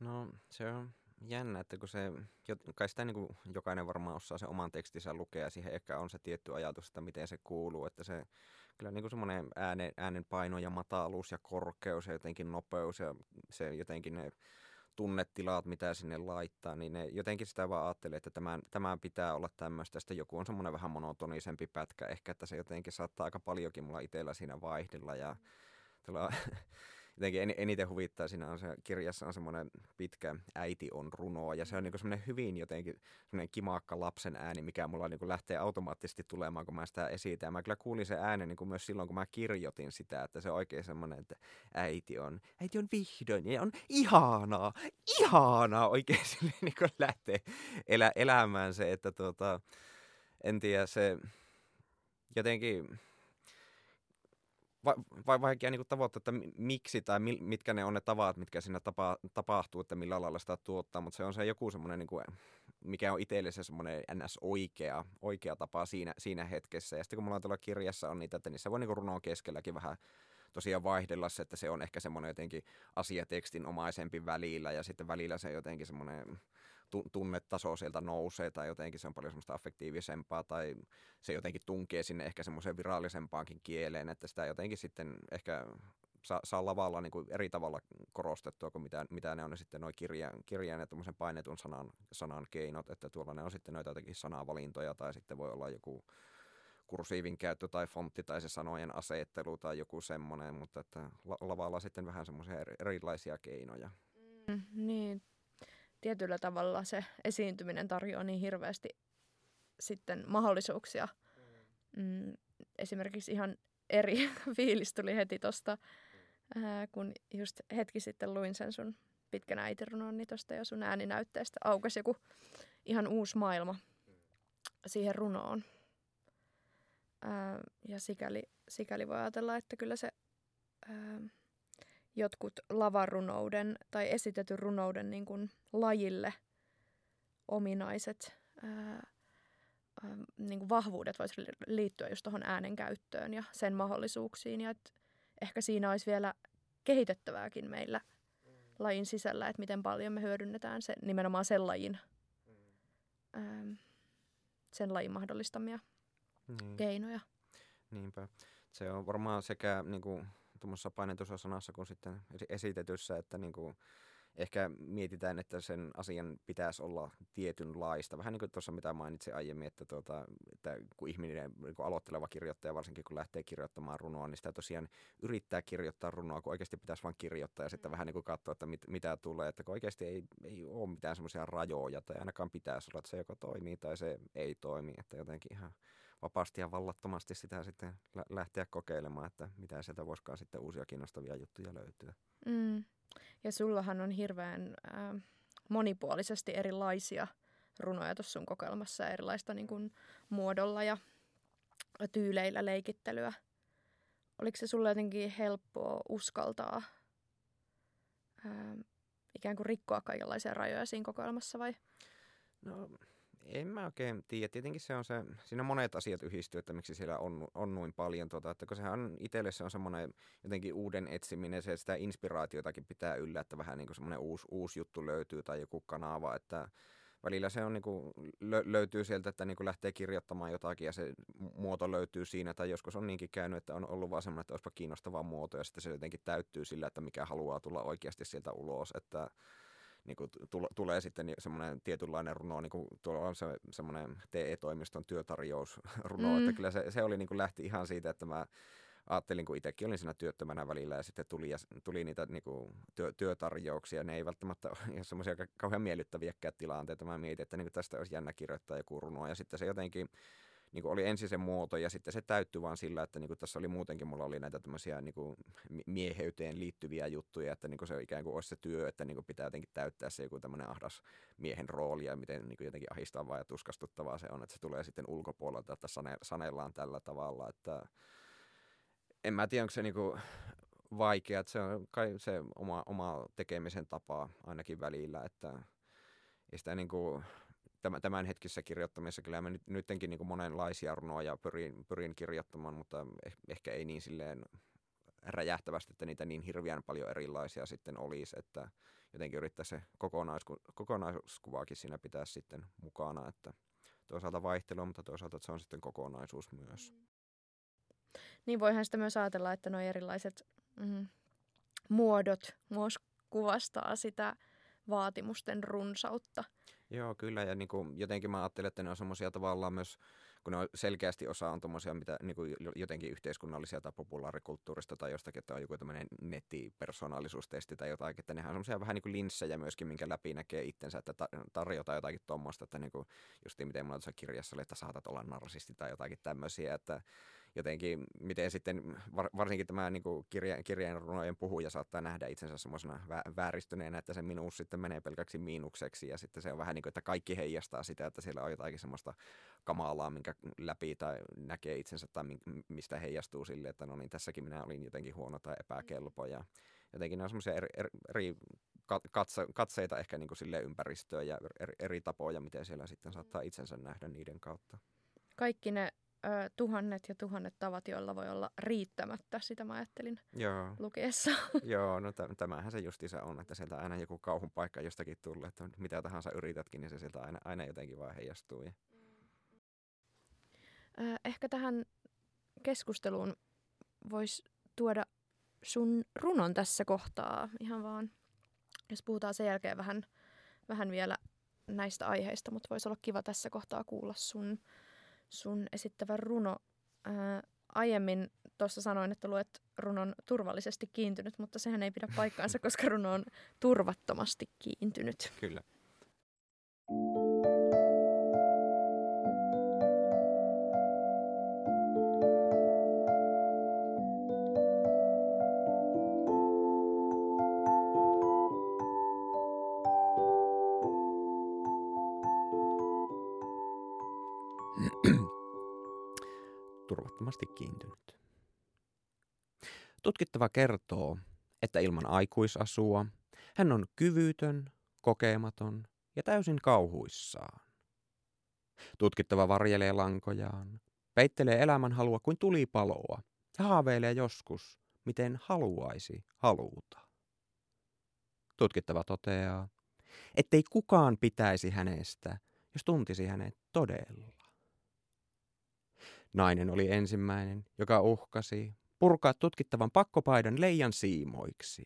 No se on jännä, että kun se, kai sitä niin kuin jokainen varmaan osaa se oman tekstinsä lukea ja siihen ehkä on se tietty ajatus, että miten se kuuluu, että se kyllä niin kuin semmoinen äänen, äänen paino ja mataluus ja korkeus ja jotenkin nopeus ja se jotenkin ne tunnetilat, mitä sinne laittaa, niin ne jotenkin sitä vaan ajattelee, että tämän, tämän pitää olla tämmöistä. Sitten joku on semmoinen vähän monotonisempi pätkä ehkä, että se jotenkin saattaa aika paljonkin mulla itsellä siinä vaihdella ja jotenkin eniten huvittaa siinä on se kirjassa on semmoinen pitkä äiti on runoa ja se on niin semmoinen hyvin jotenkin semmoinen kimaakka lapsen ääni, mikä mulla niin lähtee automaattisesti tulemaan, kun mä sitä esitän. Mä kyllä kuulin sen äänen niin myös silloin, kun mä kirjoitin sitä, että se on oikein semmoinen, että äiti on, äiti on vihdoin ja on ihanaa, ihanaa oikein [laughs] silleen niin lähtee elä, elämään se, että tuota, en tiedä, se jotenkin vai, vai vaikea niin tavoittaa, että miksi tai mitkä ne on ne tavat, mitkä siinä tapa, tapahtuu, että millä lailla sitä tuottaa, mutta se on se joku semmoinen, niin mikä on itselle se semmoinen ns. oikea, oikea tapa siinä, siinä hetkessä. Ja sitten kun mulla on tuolla kirjassa on niitä, että niissä voi niin runoon keskelläkin vähän tosiaan vaihdella se, että se on ehkä semmoinen jotenkin asiatekstin omaisempi välillä ja sitten välillä se jotenkin semmoinen tunnetaso sieltä nousee tai jotenkin se on paljon semmoista affektiivisempaa tai se jotenkin tunkee sinne ehkä semmoiseen virallisempaankin kieleen, että sitä jotenkin sitten ehkä saa, saa lavalla niin kuin eri tavalla korostettua kuin mitä, mitä ne on ne sitten noin kirjan, kirjan ja painetun sanan, sanan keinot, että tuolla ne on sitten noita jotenkin sanavalintoja tai sitten voi olla joku kursiivin käyttö tai fontti tai se sanojen asettelu tai joku semmoinen, mutta että lavalla sitten vähän semmoisia erilaisia keinoja. Mm, niin, tietyllä tavalla se esiintyminen tarjoaa niin hirveästi sitten mahdollisuuksia. Mm, esimerkiksi ihan eri [laughs] fiilis tuli heti tuosta, kun just hetki sitten luin sen sun pitkän äitirunonni tuosta ja sun ääninäytteestä aukesi joku ihan uusi maailma siihen runoon. Ää, ja sikäli, sikäli voi ajatella, että kyllä se ää, jotkut lavarunouden tai esitetyn runouden niin kuin lajille ominaiset ää, ää, niin kuin vahvuudet voisi liittyä just tuohon äänen käyttöön ja sen mahdollisuuksiin. Ja et ehkä siinä olisi vielä kehitettävääkin meillä lajin sisällä, että miten paljon me hyödynnetään se, nimenomaan sen lajin, ää, sen lajin mahdollistamia niin. keinoja. Niinpä. Se on varmaan sekä niin kuin, tuommoisessa painetussa sanassa kuin sitten esitetyssä, että niin kuin, ehkä mietitään, että sen asian pitäisi olla tietynlaista. Vähän niin kuin tuossa mitä mainitsin aiemmin, että, tuota, että kun ihminen, niin kuin aloitteleva kirjoittaja, varsinkin kun lähtee kirjoittamaan runoa, niin sitä tosiaan yrittää kirjoittaa runoa, kun oikeasti pitäisi vain kirjoittaa ja sitten mm. vähän niin kuin katsoa, että mit, mitä tulee. Että kun oikeasti ei, ei ole mitään semmoisia rajoja tai ainakaan pitäisi olla, että se joko toimii tai se ei toimi. Että jotenkin ihan vapaasti ja vallattomasti sitä sitten lähteä kokeilemaan, että mitä sieltä voisikaan sitten uusia kiinnostavia juttuja löytyä. Mm. Ja sullahan on hirveän äh, monipuolisesti erilaisia runoja tuossa sun kokoelmassa, erilaista niin kuin, muodolla ja tyyleillä leikittelyä. Oliko se sulle jotenkin helppoa uskaltaa äh, ikään kuin rikkoa kaikenlaisia rajoja siinä kokoelmassa vai? No en mä oikein tiedä. Tietenkin se on se, siinä monet asiat yhdistyy, että miksi siellä on, on noin paljon. Tuota, että kun sehän itselle se on semmoinen jotenkin uuden etsiminen, se sitä inspiraatiotakin pitää yllä, että vähän niin kuin semmoinen uusi, uusi juttu löytyy tai joku kanava, että välillä se on niin kuin, lö, löytyy sieltä, että niin kuin lähtee kirjoittamaan jotakin ja se muoto löytyy siinä, tai joskus on niinkin käynyt, että on ollut vaan semmoinen, että olisipa kiinnostava muoto ja sitten se jotenkin täyttyy sillä, että mikä haluaa tulla oikeasti sieltä ulos, että niin kuin tule, tulee sitten semmoinen tietynlainen runo, niin kuin tuolla on se, semmoinen TE-toimiston työtarjousruno, mm. että kyllä se, se oli niin kuin lähti ihan siitä, että mä ajattelin, kun itsekin olin siinä työttömänä välillä ja sitten tuli, ja, tuli niitä niin kuin, työ, työtarjouksia, ne ei välttämättä [laughs] ole semmoisia kauhean miellyttäviäkään tilanteita. Mä mietin, että niin kuin tästä olisi jännä kirjoittaa joku runo ja sitten se jotenkin niin kuin oli ensin se muoto ja sitten se täyttyi vaan sillä, että niin kuin tässä oli muutenkin, mulla oli näitä tämmöisiä niin kuin mieheyteen liittyviä juttuja, että niin kuin se ikään kuin olisi se työ, että niin kuin pitää jotenkin täyttää se joku tämmöinen ahdas miehen rooli ja miten niin kuin jotenkin ahistavaa ja tuskastuttavaa se on, että se tulee sitten ulkopuolelta, että sane, sanellaan tällä tavalla, että en mä tiedä, onko se niin kuin vaikea, että se on kai se oma, oma tekemisen tapa ainakin välillä, että ei sitä niin kuin, tämän hetkisessä kirjoittamisessa kyllä mä nyt, nyttenkin niin monenlaisia runoja pyrin, pyrin kirjoittamaan, mutta eh, ehkä ei niin silleen räjähtävästi, että niitä niin hirveän paljon erilaisia sitten olisi, että jotenkin yrittää se kokonaisku, kokonaiskuvaakin siinä pitää sitten mukana, että toisaalta vaihtelua, mutta toisaalta se on sitten kokonaisuus myös. Niin voihan sitä myös ajatella, että nuo erilaiset mm, muodot myös kuvastaa sitä vaatimusten runsautta. Joo, kyllä. Ja niin kuin, jotenkin mä ajattelen, että ne on semmoisia tavallaan myös, kun ne on selkeästi osa on tommosia, mitä niin kuin jotenkin yhteiskunnallisia tai populaarikulttuurista tai jostakin, että on joku tämmöinen nettipersonaalisuustesti tai jotakin, että nehän on semmoisia vähän niin kuin linssejä myöskin, minkä läpi näkee itsensä, että tarjotaan jotakin tuommoista, että niin kuin justiin miten mulla tuossa kirjassa oli, että saatat olla narsisti tai jotakin tämmöisiä, että jotenkin, miten sitten varsinkin tämä niin kuin kirjan runojen puhuja saattaa nähdä itsensä semmoisena vääristyneenä, että se minuus sitten menee pelkäksi miinukseksi ja sitten se on vähän niin kuin, että kaikki heijastaa sitä, että siellä on jotakin semmoista kamalaa, minkä läpi tai näkee itsensä tai mistä heijastuu sille, että no niin tässäkin minä olin jotenkin huono tai epäkelpo ja jotenkin ne on semmoisia eri, eri, eri katse, katseita ehkä niin kuin sille ympäristöön ja eri, eri tapoja, miten siellä sitten saattaa itsensä nähdä niiden kautta. Kaikki ne ö, tuhannet ja tuhannet tavat, joilla voi olla riittämättä, sitä mä ajattelin Joo. lukeessa. [laughs] Joo, no tämähän se justiinsa on, että sieltä aina joku kauhun paikka jostakin tulee, että mitä tahansa yritätkin, niin se sieltä aina, aina jotenkin vaan heijastuu. Ja... Ö, ehkä tähän keskusteluun voisi tuoda sun runon tässä kohtaa ihan vaan, jos puhutaan sen jälkeen vähän, vähän vielä näistä aiheista, mutta voisi olla kiva tässä kohtaa kuulla sun sun esittävä runo ää, aiemmin tuossa sanoin, että luet runon turvallisesti kiintynyt, mutta sehän ei pidä paikkaansa, koska runo on turvattomasti kiintynyt. Kyllä. Tutkittava kertoo, että ilman aikuisasua hän on kyvytön, kokematon ja täysin kauhuissaan. Tutkittava varjelee lankojaan, peittelee elämän halua kuin tulipaloa ja haaveilee joskus, miten haluaisi haluta. Tutkittava toteaa, ettei kukaan pitäisi hänestä, jos tuntisi hänet todella. Nainen oli ensimmäinen, joka uhkasi purkaa tutkittavan pakkopaidan leijan siimoiksi.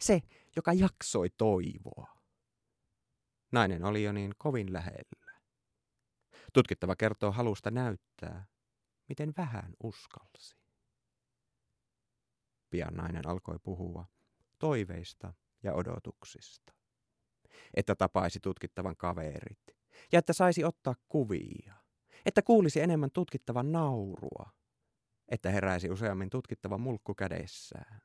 Se, joka jaksoi toivoa. Nainen oli jo niin kovin lähellä. Tutkittava kertoo halusta näyttää, miten vähän uskalsi. Pian nainen alkoi puhua toiveista ja odotuksista. Että tapaisi tutkittavan kaverit ja että saisi ottaa kuvia että kuulisi enemmän tutkittavan naurua, että heräisi useammin tutkittavan mulkku kädessään,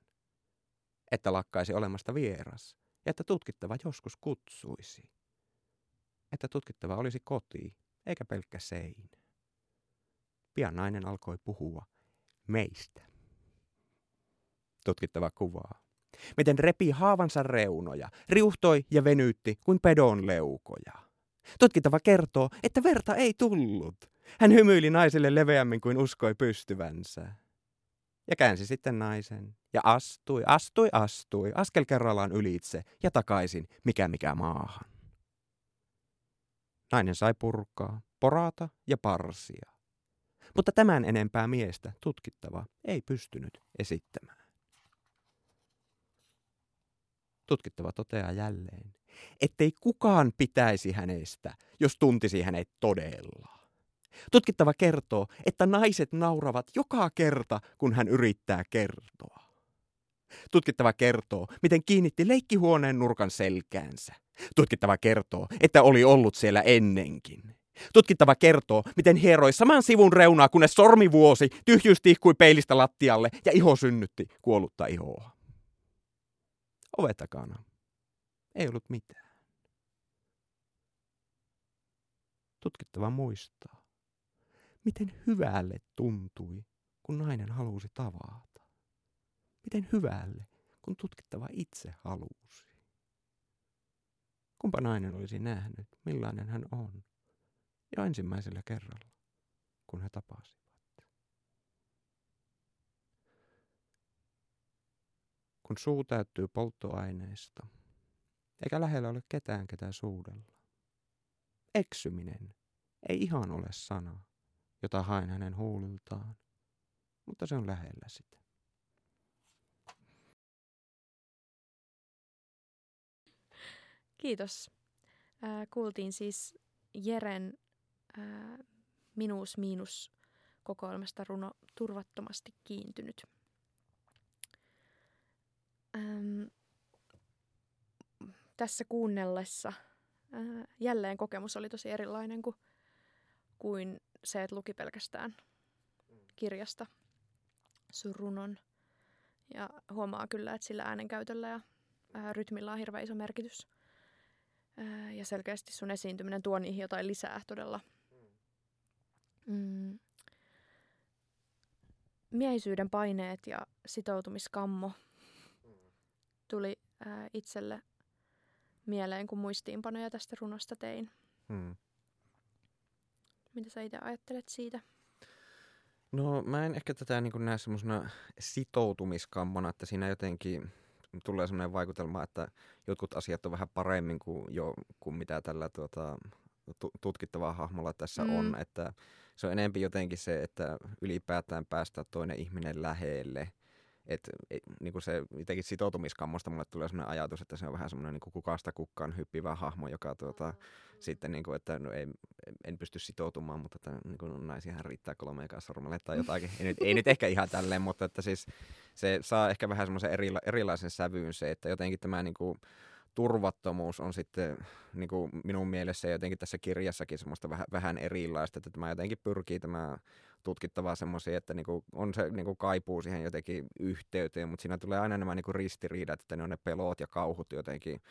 että lakkaisi olemasta vieras ja että tutkittava joskus kutsuisi, että tutkittava olisi koti eikä pelkkä seinä. Pian nainen alkoi puhua meistä. Tutkittava kuvaa. Miten repi haavansa reunoja, riuhtoi ja venyytti kuin pedon leukoja. Tutkittava kertoo, että verta ei tullut. Hän hymyili naiselle leveämmin kuin uskoi pystyvänsä. Ja käänsi sitten naisen. Ja astui, astui, astui, askel kerrallaan ylitse ja takaisin, mikä mikä maahan. Nainen sai purkaa, porata ja parsia. Mutta tämän enempää miestä tutkittava ei pystynyt esittämään. Tutkittava toteaa jälleen, ettei kukaan pitäisi hänestä, jos tuntisi hänet todella. Tutkittava kertoo, että naiset nauravat joka kerta, kun hän yrittää kertoa. Tutkittava kertoo, miten kiinnitti leikkihuoneen nurkan selkäänsä. Tutkittava kertoo, että oli ollut siellä ennenkin. Tutkittava kertoo, miten hieroi saman sivun reunaa, kunnes sormivuosi tyhjyys tihkui peilistä lattialle ja iho synnytti kuollutta ihoa. Ovet takana ei ollut mitään. Tutkittava muistaa, miten hyvälle tuntui, kun nainen halusi tavata. Miten hyvälle, kun tutkittava itse halusi. Kumpa nainen olisi nähnyt, millainen hän on, jo ensimmäisellä kerralla, kun he tapasivat. Kun suu täyttyy polttoaineista, eikä lähellä ole ketään, ketä suudella. Eksyminen ei ihan ole sana, jota haen hänen huuliltaan, mutta se on lähellä sitä. Kiitos. Äh, kuultiin siis Jeren äh, minuus miinus kokoelmasta runo Turvattomasti kiintynyt. Ähm, tässä kuunnellessa ää, jälleen kokemus oli tosi erilainen kuin, kuin se, että luki pelkästään kirjasta sun runon. Ja huomaa kyllä, että sillä äänenkäytöllä ja ää, rytmillä on hirveän iso merkitys. Ää, ja selkeästi sun esiintyminen tuo niihin jotain lisää todella. Mm. Miehisyyden paineet ja sitoutumiskammo tuli ää, itselle mieleen, kun muistiinpanoja tästä runosta tein. Hmm. Mitä sä itse ajattelet siitä? No mä en ehkä tätä niin näe semmoisena sitoutumiskammona, että siinä jotenkin tulee semmoinen vaikutelma, että jotkut asiat on vähän paremmin kuin, jo, kuin mitä tällä tuota, tutkittavaa hahmolla tässä mm. on. Että se on enempi jotenkin se, että ylipäätään päästä toinen ihminen lähelle. Et, et, niin kuin se jotenkin sitoutumiskammosta mulle tulee sellainen ajatus, että se on vähän semmoinen niin kukasta kukkaan hyppivä hahmo, joka tuota, mm. sitten, niin kuin, että no, ei, en pysty sitoutumaan, mutta että, niin kuin, naisihan riittää kolme ekaa sormelle tai jotakin. ei, nyt, ei nyt ehkä ihan tälleen, mutta että siis se saa ehkä vähän semmoisen erila, erilaisen sävyyn se, että jotenkin tämä niin kuin, turvattomuus on sitten niin kuin minun mielessä jotenkin tässä kirjassakin semmoista vähän, vähän erilaista, että tämä jotenkin pyrkii tämä tutkittavaa semmoisia, että niinku on se niinku kaipuu siihen jotenkin yhteyteen, mutta siinä tulee aina nämä niinku ristiriidat, että ne on ne pelot ja kauhut jotenkin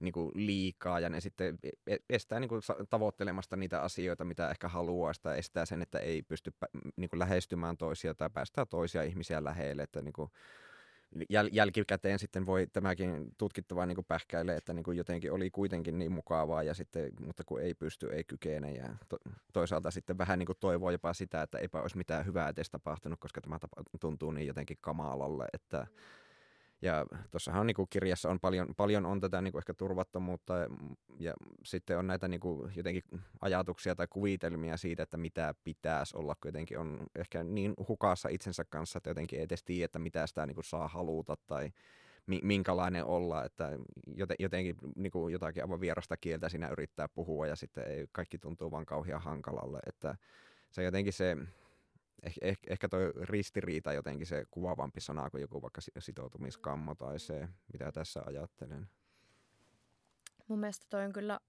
niinku liikaa ja ne sitten e-, e-, estää niinku tavoittelemasta niitä asioita, mitä ehkä haluaa, tai estää sen, että ei pysty niinku lähestymään toisia tai päästää toisia ihmisiä lähelle, että niinku, jäl- jälkikäteen sitten voi tämäkin tutkittava niin pähkäille, että niin kuin jotenkin oli kuitenkin niin mukavaa, ja sitten, mutta kun ei pysty, ei kykene. Ja to- toisaalta sitten vähän niin kuin toivoo jopa sitä, että eipä olisi mitään hyvää edes tapahtunut, koska tämä tapa- tuntuu niin jotenkin kamalalle, että mm ja tuossahan niin kirjassa on paljon, paljon on tätä niin kuin ehkä turvattomuutta ja, ja sitten on näitä niin kuin jotenkin ajatuksia tai kuvitelmia siitä, että mitä pitäisi olla, kun jotenkin on ehkä niin hukassa itsensä kanssa, että jotenkin ei edes tiedä, että mitä sitä niin kuin saa haluta tai minkälainen olla, että jotenkin niin kuin jotakin aivan vierasta kieltä siinä yrittää puhua ja sitten ei, kaikki tuntuu vaan kauhean hankalalle, että se jotenkin se eh, eh, ehkä tuo ristiriita jotenkin se kuvaavampi sana kuin joku vaikka sitoutumiskammo tai se, mitä tässä ajattelen. Mun mielestä toi on kyllä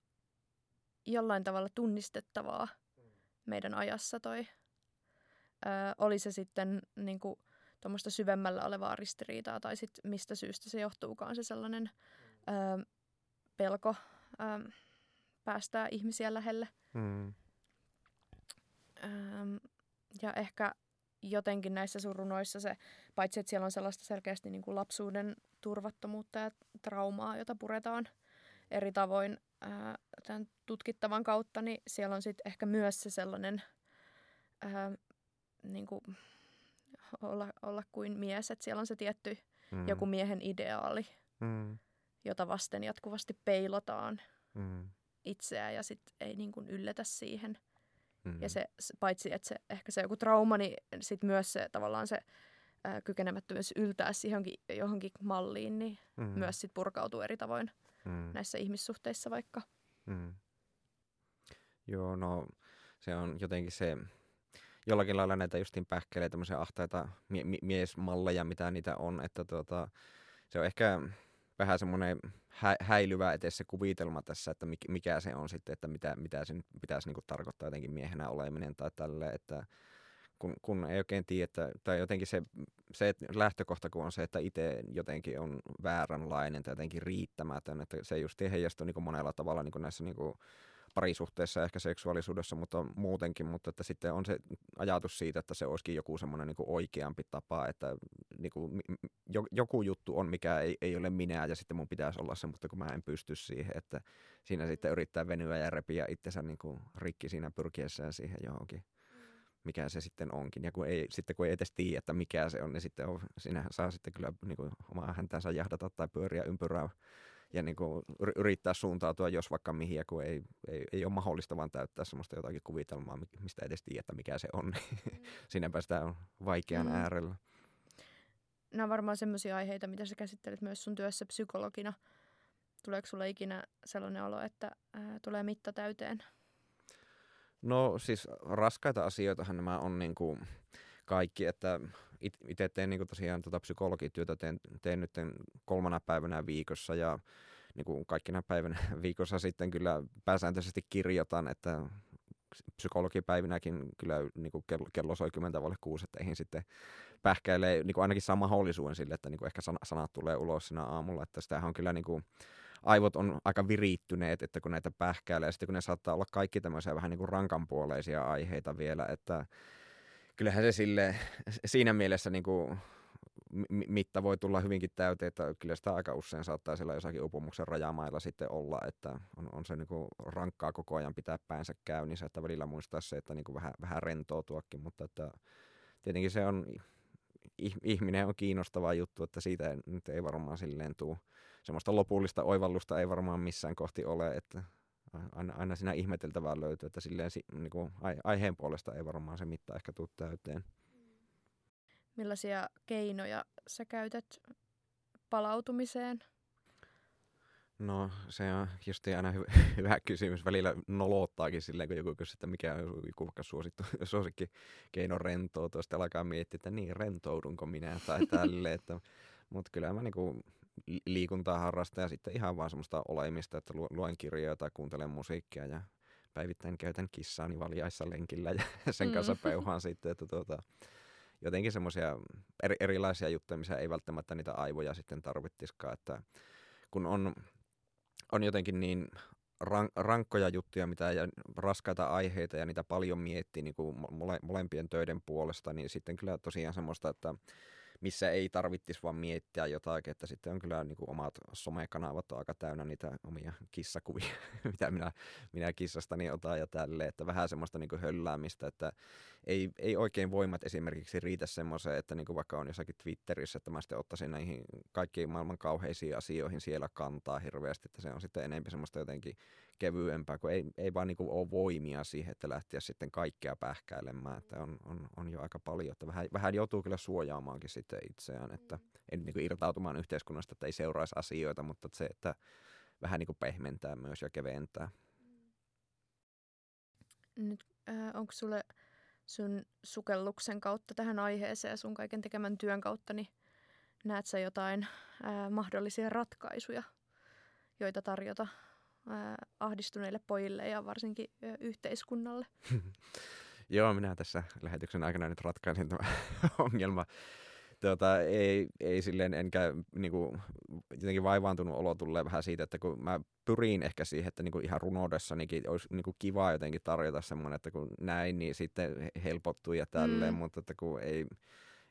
jollain tavalla tunnistettavaa meidän ajassa toi. Ö, oli se sitten niin kuin, tuommoista syvemmällä olevaa ristiriitaa tai sit mistä syystä se johtuukaan se sellainen ö, pelko ö, päästää ihmisiä lähelle. Mm. Ö, ja ehkä jotenkin näissä sun runoissa se, paitsi että siellä on sellaista selkeästi niin kuin lapsuuden turvattomuutta ja traumaa, jota puretaan eri tavoin ää, tämän tutkittavan kautta, niin siellä on sitten ehkä myös se sellainen ää, niin kuin olla, olla kuin mies, että siellä on se tietty mm. joku miehen ideaali, mm. jota vasten jatkuvasti peilotaan mm. itseä ja sitten ei niin kuin yllätä siihen – Mm-hmm. Ja se, paitsi että se, ehkä se joku trauma, niin sit myös se tavallaan se ää, kykenemättömyys yltää johonkin, johonkin malliin, niin mm-hmm. myös sit purkautuu eri tavoin mm-hmm. näissä ihmissuhteissa vaikka. Mm-hmm. Joo, no se on jotenkin se, jollakin lailla näitä justin pähkeleitä, tämmöisiä ahtaita mie- mie- miesmalleja, mitä niitä on, että tuota, se on ehkä vähän semmoinen hä- häilyvä etes se kuvitelma tässä, että mikä se on sitten, että mitä, mitä se nyt pitäisi niin tarkoittaa jotenkin miehenä oleminen tai tälle, että kun, kun ei oikein tiedä, että, tai jotenkin se, se että lähtökohta kun on se, että itse jotenkin on vääränlainen tai jotenkin riittämätön, että se just heijastuu niin monella tavalla niin näissä niin kuin, parisuhteessa, ehkä seksuaalisuudessa, mutta muutenkin, mutta että sitten on se ajatus siitä, että se olisikin joku semmoinen niin oikeampi tapa, että niin kuin, joku juttu on, mikä ei, ei ole minä ja sitten mun pitäisi olla se, mutta kun mä en pysty siihen, että siinä sitten yrittää venyä ja repiä itsensä niin kuin rikki siinä pyrkiessään siihen johonkin mikä se sitten onkin. Ja kun ei, sitten kun ei edes tiedä, että mikä se on, niin sitten on, siinä saa sitten kyllä niin kuin, omaa häntänsä jahdata tai pyöriä ympyrää ja niin kuin yrittää suuntautua jos vaikka mihin, kun ei, ei, ei ole mahdollista vaan täyttää semmoista jotakin kuvitelmaa, mistä edes tiedä, mikä se on. Mm. [laughs] Siinäpä sitä on vaikean mm. äärellä. Nämä on varmaan sellaisia aiheita, mitä sä käsittelet myös sun työssä psykologina. Tuleeko sulle ikinä sellainen olo, että ää, tulee mitta täyteen? No siis raskaita asioitahan nämä on niin kuin kaikki, että itse teen niin kuin tosiaan tota psykologityötä, teen, teen nyt kolmana päivänä viikossa ja niin kuin kaikkina päivänä [laughs] viikossa sitten kyllä pääsääntöisesti kirjoitan, että psykologipäivinäkin kyllä niin kuin kello, kello soi kymmentä vaille kuusi, että eihin sitten pähkäilee, niin kuin ainakin saa mahdollisuuden sille, että niin kuin ehkä sanat tulee ulos siinä aamulla, että sitähän on kyllä niin kuin, aivot on aika viriittyneet, että kun näitä pähkäilee, ja sitten kun ne saattaa olla kaikki tämmöisiä vähän niin kuin rankanpuoleisia aiheita vielä, että kyllähän se sille, siinä mielessä niin kuin mitta voi tulla hyvinkin täyteen, että kyllä sitä aika usein saattaa siellä jossakin upumuksen rajamailla sitten olla, että on, on se niin kuin rankkaa koko ajan pitää päänsä käynnissä, että välillä muistaa se, että niin kuin vähän, vähän rentoutuakin, mutta että tietenkin se on, ihminen on kiinnostava juttu, että siitä nyt ei varmaan silleen tule semmoista lopullista oivallusta ei varmaan missään kohti ole, että aina, aina siinä ihmeteltävää löytyy, että silleen niin kuin aiheen puolesta ei varmaan se mitta ehkä tule täyteen. Millaisia keinoja sä käytät palautumiseen? No se on just aina hyvä, [laughs] hyvä kysymys. Välillä nolouttaakin silleen, kun joku kysyy, että mikä on joku vaikka suosittu, [laughs] suosikki keino rentoutua. Sitten alkaa miettiä, että niin rentoudunko minä tai tälle. Että, mutta kyllä mä niinku liikuntaa harrastan ja sitten ihan vaan semmoista olemista, että luen kirjoja tai kuuntelen musiikkia ja päivittäin käytän kissaani valjaissa lenkillä ja [laughs] sen kanssa mm. peuhaan sitten, että tuota, jotenkin semmoisia eri, erilaisia juttuja, missä ei välttämättä niitä aivoja sitten tarvittiskaan, että kun on, on jotenkin niin rank, rankkoja juttuja mitä, ja raskaita aiheita ja niitä paljon miettii niin kuin mole, molempien töiden puolesta, niin sitten kyllä tosiaan semmoista, että missä ei tarvittisi vaan miettiä jotakin, että sitten on kyllä niin kuin omat somekanavat on aika täynnä niitä omia kissakuvia, [laughs] mitä minä, minä kissastani otan ja tälleen, että vähän semmoista niin kuin hölläämistä, että ei, ei oikein voimat esimerkiksi riitä semmoiseen, että niin kuin vaikka on jossakin Twitterissä, että mä sitten ottaisin näihin kaikkiin maailman kauheisiin asioihin siellä kantaa hirveästi, että se on sitten enemmän semmoista jotenkin kevyempää, kun ei, ei vaan niin kuin ole voimia siihen, että lähteä sitten kaikkea pähkäilemään, että on, on, on jo aika paljon, että vähän, vähän joutuu kyllä suojaamaankin sitten itseään, että ei niin kuin irtautumaan yhteiskunnasta, että ei seuraisi asioita, mutta se, että vähän niin kuin pehmentää myös ja keventää. Nyt äh, onko sulle sun sukelluksen kautta tähän aiheeseen sun kaiken tekemän työn kautta, niin näet sä jotain ää, mahdollisia ratkaisuja, joita tarjota ää, ahdistuneille pojille ja varsinkin ää, yhteiskunnalle? [laughs] Joo, minä tässä lähetyksen aikana nyt ratkaisin tämä [laughs] ongelma. Tuota, ei, ei silleen enkä niinku, jotenkin vaivaantunut olo tulee vähän siitä, että kun mä pyrin ehkä siihen, että niinku ihan runoudessanikin olisi niinku kiva jotenkin tarjota semmoinen, että kun näin, niin sitten helpottuu ja tälleen, mm. mutta että kun ei,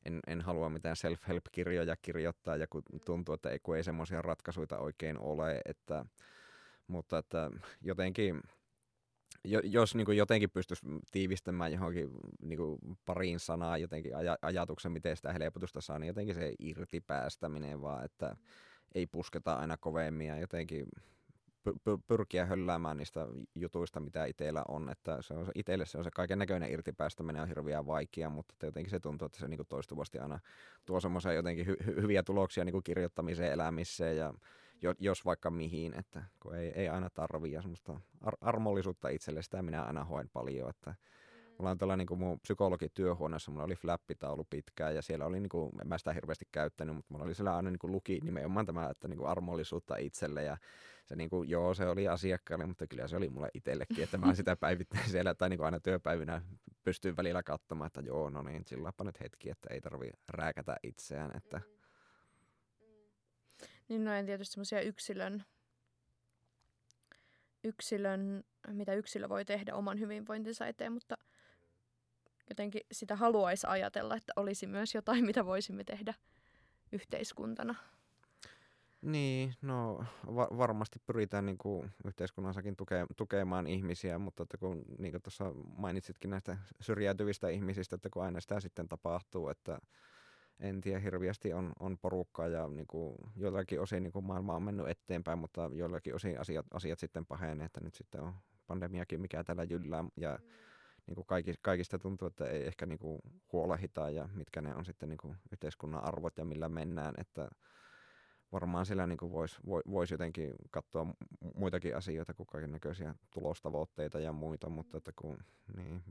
en, en halua mitään self-help-kirjoja kirjoittaa ja kun tuntuu, että ei, kun ei semmoisia ratkaisuja oikein ole, että, mutta että jotenkin jos niin kuin jotenkin pystyisi tiivistämään johonkin niin kuin pariin sanaa jotenkin aj- ajatuksen, miten sitä helpotusta saa, niin jotenkin se irti päästäminen vaan, että ei pusketa aina kovemmin ja jotenkin py- pyrkiä hölläämään niistä jutuista, mitä itsellä on. Että se on, itselle se on se kaiken näköinen irtipäästäminen on hirveän vaikea, mutta jotenkin se tuntuu, että se niin kuin toistuvasti aina tuo semmoisia jotenkin hy- hyviä tuloksia niin kuin kirjoittamiseen, elämiseen ja jos vaikka mihin, että kun ei, ei aina tarvii ja semmoista ar- armollisuutta itselle, sitä minä aina hoen paljon, että Mulla on tällainen niin mun psykologityöhuoneessa, mulla oli flappitaulu pitkään ja siellä oli, niin kuin, en mä sitä hirveästi käyttänyt, mutta mulla oli siellä aina niin kuin luki nimenomaan tämä, että niin kuin armollisuutta itselle ja se niin kuin, joo, se oli asiakkaalle, mutta kyllä se oli mulle itsellekin, että mä sitä päivittäin siellä tai niin kuin aina työpäivinä pystyin välillä katsomaan, että joo, no niin, silläpä nyt hetki, että ei tarvi rääkätä itseään, että mm niin noin tietysti semmoisia yksilön, yksilön, mitä yksilö voi tehdä oman hyvinvointinsa eteen, mutta jotenkin sitä haluaisi ajatella, että olisi myös jotain, mitä voisimme tehdä yhteiskuntana. Niin, no va- varmasti pyritään niin kuin yhteiskunnassakin tuke- tukemaan ihmisiä, mutta että kun niin tuossa mainitsitkin näistä syrjäytyvistä ihmisistä, että kun aina sitä sitten tapahtuu, että en tiedä, hirviästi on, on porukkaa ja niin kuin, joillakin osin niin kuin maailma on mennyt eteenpäin, mutta joillakin osin asiat, asiat sitten pahenee, että nyt sitten on pandemiakin, mikä täällä jyllää ja mm. niin kuin kaikista, kaikista tuntuu, että ei ehkä niin kuin huolehita ja mitkä ne on sitten niin kuin yhteiskunnan arvot ja millä mennään, että varmaan sillä niin voisi vois jotenkin katsoa muitakin asioita kuin kaiken näköisiä tulostavoitteita ja muita, mutta että kun, niin,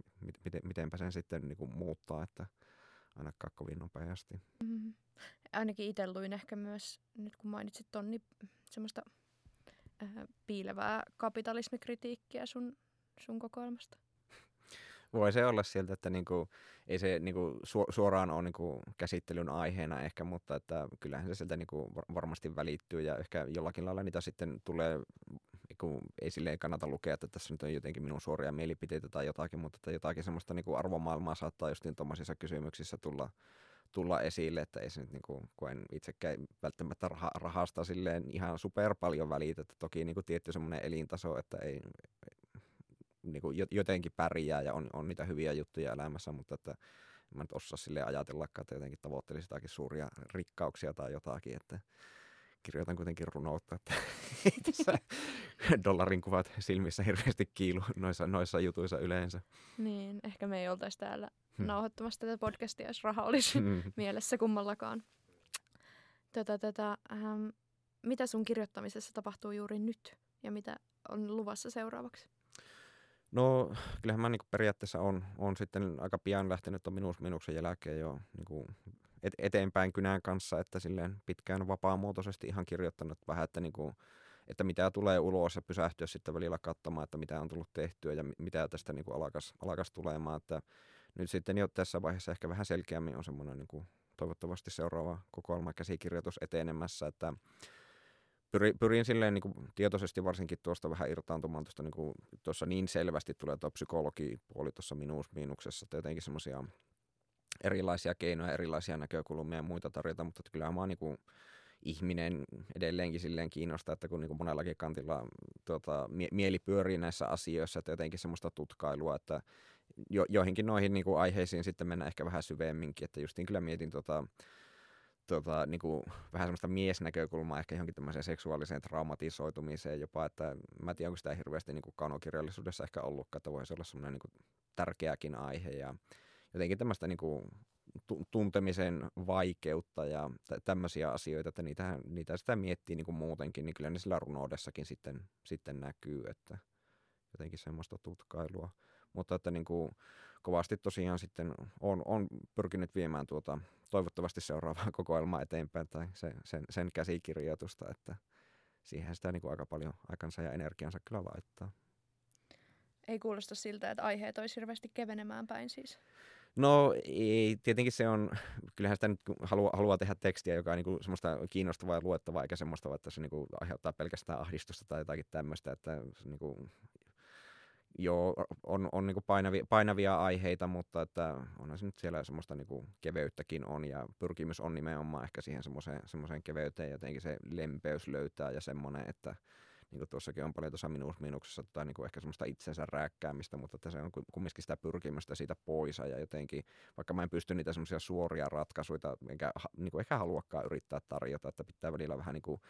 miten, mitenpä sen sitten niin kuin muuttaa, että ainakaan kovin nopeasti. Mm-hmm. Ainakin itse luin ehkä myös, nyt kun mainitsit ton, niin semmoista äh, piilevää kapitalismikritiikkiä sun, sun kokoelmasta. [laughs] Voi se olla sieltä, että niinku, ei se niinku su- suoraan ole niinku käsittelyn aiheena ehkä, mutta että kyllähän se sieltä niinku varmasti välittyy ja ehkä jollakin lailla niitä sitten tulee kun ei silleen kannata lukea, että tässä nyt on jotenkin minun suoria mielipiteitä tai jotakin, mutta että jotakin semmoista niin kuin arvomaailmaa saattaa justiin tuommoisissa kysymyksissä tulla, tulla esille, että ei se nyt, niin kuin, kun en itsekään välttämättä rah- rahasta silleen ihan super paljon välitä, että toki niin kuin tietty semmoinen elintaso, että ei, niin kuin jotenkin pärjää ja on, on niitä hyviä juttuja elämässä, mutta että en mä nyt osaa silleen ajatellakaan, että jotenkin tavoittelisi jotakin suuria rikkauksia tai jotakin, että kirjoitan kuitenkin runoutta, että [laughs] ei tässä [laughs] dollarin kuvat silmissä hirveästi kiilu noissa, noissa jutuissa yleensä. Niin, ehkä me ei oltaisi täällä hmm. nauhoittamassa tätä podcastia, jos raha olisi hmm. [laughs] mielessä kummallakaan. Tätä, tätä, ähm, mitä sun kirjoittamisessa tapahtuu juuri nyt ja mitä on luvassa seuraavaksi? No kyllähän mä niinku periaatteessa on, on sitten aika pian lähtenyt on minus, minuksen jälkeen jo niinku et, eteenpäin kynän kanssa, että silleen pitkään vapaamuotoisesti ihan kirjoittanut vähän, että, niinku, että mitä tulee ulos ja pysähtyä sitten välillä katsomaan, että mitä on tullut tehtyä ja mitä tästä niinku alkas, alkas tulemaan. Että nyt sitten jo tässä vaiheessa ehkä vähän selkeämmin on semmoinen niinku, toivottavasti seuraava kokoelma käsikirjoitus etenemässä, että pyrin, pyrin silleen niin kuin tietoisesti varsinkin tuosta vähän irtaantumaan tuosta niin kuin, tuossa niin selvästi tulee tuo psykologipuoli tuossa minuus miinuksessa, että jotenkin semmoisia erilaisia keinoja, erilaisia näkökulmia ja muita tarjota, mutta kyllä mä oon niin ihminen edelleenkin silleen kiinnostaa, että kun niin kuin monellakin kantilla tuota, mie- mieli pyörii näissä asioissa, että jotenkin semmoista tutkailua, että jo, joihinkin noihin niin kuin aiheisiin sitten mennään ehkä vähän syvemminkin, että justiin kyllä mietin tota, tota, niin kuin, vähän semmoista miesnäkökulmaa ehkä johonkin tämmöiseen seksuaaliseen traumatisoitumiseen jopa, että mä en tiedä, onko sitä hirveästi niin kuin kanokirjallisuudessa ehkä ollutkaan, että voisi olla semmoinen niin kuin, tärkeäkin aihe ja jotenkin tämmöistä niin kuin, tuntemisen vaikeutta ja tämmöisiä asioita, että niitä, niitä sitä miettii niin kuin muutenkin, niin kyllä ne sillä runoudessakin sitten, sitten näkyy, että jotenkin semmoista tutkailua. Mutta että niin kuin, kovasti tosiaan sitten on, on pyrkinyt viemään tuota toivottavasti seuraavaa [laughs] kokoelmaa eteenpäin tai se, sen, sen käsikirjoitusta, että siihen sitä niin kuin aika paljon aikansa ja energiansa kyllä laittaa. Ei kuulosta siltä, että aiheet olisi hirveästi kevenemään päin siis. No ei, tietenkin se on, kyllähän sitä nyt haluaa, haluaa tehdä tekstiä, joka on niin kuin semmoista kiinnostavaa ja luettavaa, eikä semmoista, että se niin kuin aiheuttaa pelkästään ahdistusta tai jotakin tämmöistä, että niin kuin joo, on, on niin painavia, painavia aiheita, mutta että onhan se nyt siellä semmoista niin keveyttäkin on ja pyrkimys on nimenomaan ehkä siihen semmoiseen, semmoiseen keveyteen. Jotenkin se lempeys löytää ja semmoinen, että niin kuin tuossakin on paljon tuossa minus miinuksessa tai niin kuin ehkä semmoista itsensä rääkkäämistä, mutta että se on kumminkin sitä pyrkimystä siitä pois ja jotenkin, vaikka mä en pysty niitä semmoisia suoria ratkaisuja, enkä niin kuin ehkä haluakaan yrittää tarjota, että pitää välillä vähän niin kuin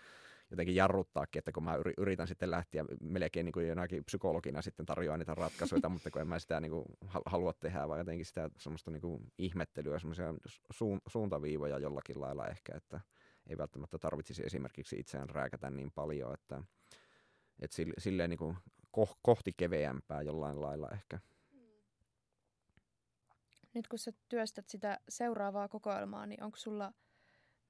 jotenkin jarruttaakin, että kun mä yritän sitten lähteä melkein niin kuin jonakin psykologina sitten tarjoaa niitä ratkaisuja, mutta kun en mä sitä niin kuin halua tehdä, vaan jotenkin sitä semmoista niin kuin ihmettelyä, semmoisia suuntaviivoja jollakin lailla ehkä, että ei välttämättä tarvitsisi esimerkiksi itseään rääkätä niin paljon, että, että silleen niin kuin kohti keveämpää jollain lailla ehkä. Nyt kun sä työstät sitä seuraavaa kokoelmaa, niin onko sulla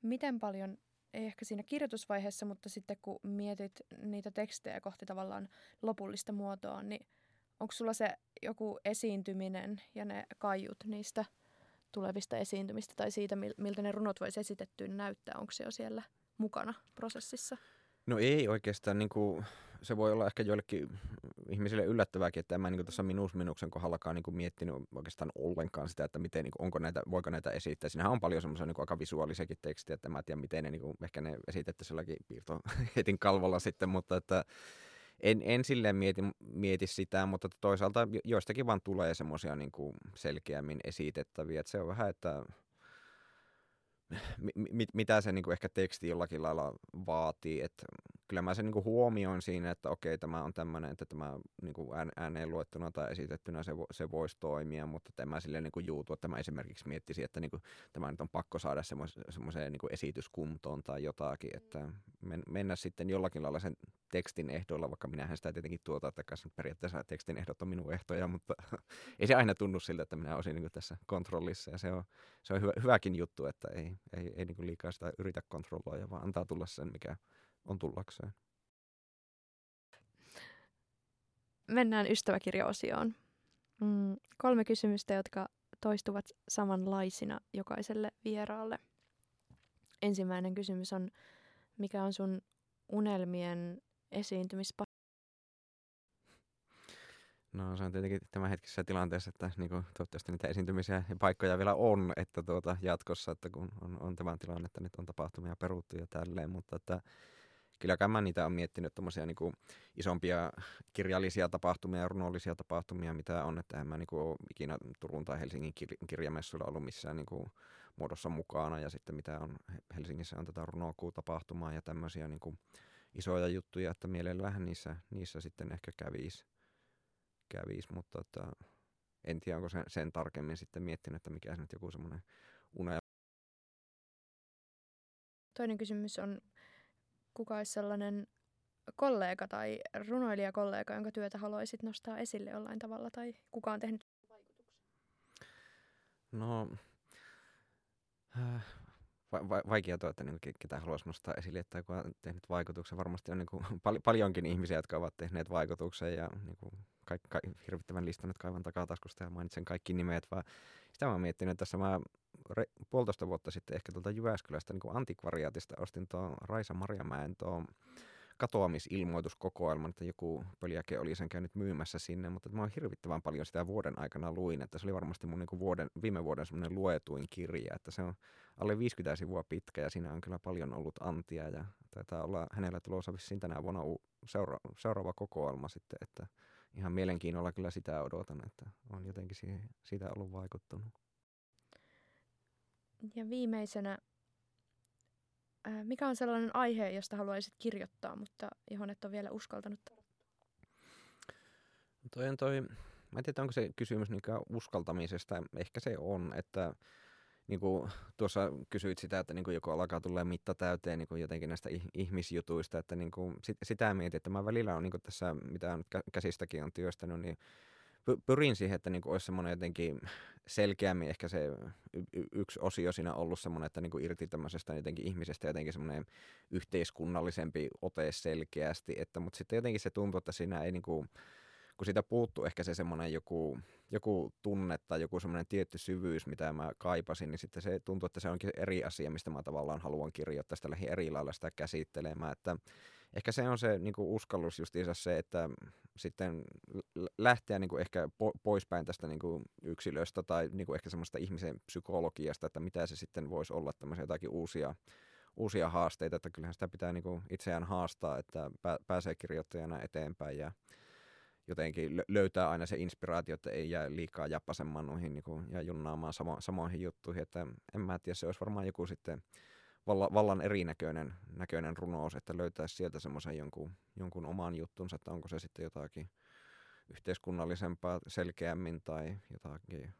miten paljon ei ehkä siinä kirjoitusvaiheessa, mutta sitten kun mietit niitä tekstejä kohti tavallaan lopullista muotoa, niin onko sulla se joku esiintyminen ja ne kaiut niistä tulevista esiintymistä tai siitä, miltä ne runot voisi esitettyä näyttää, onko se jo siellä mukana prosessissa? No ei oikeastaan, niin kuin, se voi olla ehkä joillekin ihmisille yllättävääkin, että en mä niin tuossa minus minuksen kohdallakaan niin miettinyt oikeastaan ollenkaan sitä, että miten, niin kuin, onko näitä, voiko näitä esittää. Siinähän on paljon semmoisia niin aika visuaalisiakin tekstiä, että mä en tiedä, miten ne, niin kuin, ehkä ne esitetty sellakin piirtohetin [laughs] kalvolla sitten, mutta että en, en silleen mieti, mieti sitä, mutta toisaalta joistakin vaan tulee semmoisia niin selkeämmin esitettäviä. Että se on vähän, että mit, mitä se niin kuin ehkä teksti jollakin lailla vaatii. Että kyllä mä sen niin kuin huomioin siinä, että okei, tämä on tämmöinen, että tämä niin kuin ääneen luettuna tai esitettynä se, vo, se voisi toimia, mutta tämä silleen niin kuin juutu, että mä esimerkiksi miettisi, että niin kuin, tämä nyt on pakko saada semmoiseen niin esityskuntoon tai jotakin, että men, mennä sitten jollakin lailla sen tekstin ehdoilla, vaikka minähän sitä tietenkin tuota, että periaatteessa tekstin ehdot on minun ehtoja, mutta [laughs] ei se aina tunnu siltä, että minä olisin niin tässä kontrollissa ja se on, se on hyvä, hyväkin juttu, että ei, ei, ei niin liikaa sitä yritä kontrolloida, vaan antaa tulla sen, mikä on tullakseen. Mennään ystäväkirjaosioon. Mm, kolme kysymystä, jotka toistuvat samanlaisina jokaiselle vieraalle. Ensimmäinen kysymys on, mikä on sun unelmien esiintymispaikka? No se on tietenkin hetkessä tilanteessa, että niin kuin, toivottavasti niitä esiintymisiä ja paikkoja vielä on että tuota, jatkossa, että kun on, on tämä tilanne, että nyt on tapahtumia peruttu ja tälleen, mutta että kyllä mä niitä on miettinyt tommosia niin kuin isompia kirjallisia tapahtumia ja runollisia tapahtumia, mitä on, että en mä niin kuin, ikinä Turun tai Helsingin kir- kirjamessuilla ollut missään niin kuin, muodossa mukana ja sitten mitä on Helsingissä on tätä runokuu-tapahtumaa ja tämmöisiä niin kuin, isoja juttuja, että mielellähän niissä, niissä sitten ehkä kävisi, kävis, mutta että en tiedä, onko sen, sen tarkemmin sitten miettinyt, että mikä se nyt joku semmoinen unelma toinen kysymys on, kuka olisi sellainen kollega tai runoilijakollega, jonka työtä haluaisit nostaa esille jollain tavalla, tai kuka on tehnyt No, äh, va- va- vaikea tuo, että niin ketä haluaisi nostaa esille, että kun on tehnyt vaikutuksen. Varmasti on niin kuin, [laughs] pal- paljonkin ihmisiä, jotka ovat tehneet vaikutuksen ja niin kuin, ka- ka- hirvittävän listan nyt kaivan takataskusta ja mainitsen kaikki nimet, vaan sitä mä miettinyt, että tässä mä re- puolitoista vuotta sitten ehkä tuolta Jyväskylästä niin kuin antikvariaatista ostin tuon Raisa Marjamäen tuon katoamisilmoituskokoelman, että joku pöliäke oli sen käynyt myymässä sinne, mutta mä oon hirvittävän paljon sitä vuoden aikana luin, että se oli varmasti mun niin vuoden, viime vuoden semmoinen luetuin kirja, että se on alle 50 sivua pitkä ja siinä on kyllä paljon ollut antia ja taitaa olla hänellä tulossa vissiin tänä vuonna seura- seuraava kokoelma sitten, että ihan mielenkiinnolla kyllä sitä odotan, että on jotenkin siitä ollut vaikuttunut. Ja viimeisenä, mikä on sellainen aihe, josta haluaisit kirjoittaa, mutta johon et ole vielä uskaltanut? Toi on toi, mä en tiedä, onko se kysymys niin uskaltamisesta. Ehkä se on, että niin kuin tuossa kysyit sitä, että niin kuin joku alkaa tulla mitta täyteen niin kuin jotenkin näistä ihmisjutuista, että niin kuin sit, sitä mietin, että mä välillä on niin kuin tässä, mitä nyt käsistäkin on työstänyt, niin pyrin siihen, että niin kuin olisi semmoinen jotenkin selkeämmin ehkä se y- yksi osio siinä ollut semmoinen, että niin kuin irti tämmöisestä jotenkin ihmisestä jotenkin semmoinen yhteiskunnallisempi ote selkeästi, että, mutta sitten jotenkin se tuntuu, että siinä ei niin kuin, kun siitä puuttuu ehkä se semmoinen joku, joku tunne tai joku semmoinen tietty syvyys, mitä mä kaipasin, niin sitten se tuntuu, että se onkin eri asia, mistä mä tavallaan haluan kirjoittaa sitä lähi eri lailla sitä käsittelemään, että ehkä se on se niin kuin uskallus justiinsa se, että sitten lähteä niin kuin ehkä po- poispäin tästä niin kuin yksilöstä tai niin kuin ehkä semmoista ihmisen psykologiasta, että mitä se sitten voisi olla tämmöisiä jotakin uusia, uusia haasteita, että kyllähän sitä pitää niin kuin itseään haastaa, että pääsee kirjoittajana eteenpäin ja jotenkin löytää aina se inspiraatio, että ei jää liikaa jappasemaan noihin niin kuin, ja junnaamaan samo, samoihin juttuihin, että en mä tiedä, se olisi varmaan joku sitten valla, vallan erinäköinen näköinen runous, että löytäisi sieltä semmoisen jonkun, jonkun oman juttunsa, että onko se sitten jotakin yhteiskunnallisempaa selkeämmin tai jotakin,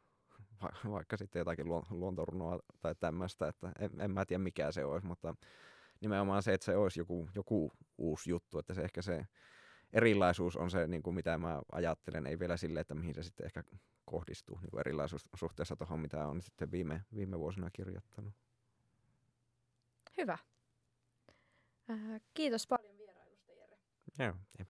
va, vaikka sitten jotakin luontorunoa tai tämmöistä, että en, en mä tiedä mikä se olisi, mutta nimenomaan se, että se olisi joku, joku uusi juttu, että se ehkä se erilaisuus on se, niin kuin mitä mä ajattelen, ei vielä sille, että mihin se sitten ehkä kohdistuu niin kuin erilaisuus suhteessa tuohon, mitä on sitten viime, viime vuosina kirjoittanut. Hyvä. Äh, kiitos paljon vierailusta, Jere. Joo, Yeah. Yeah.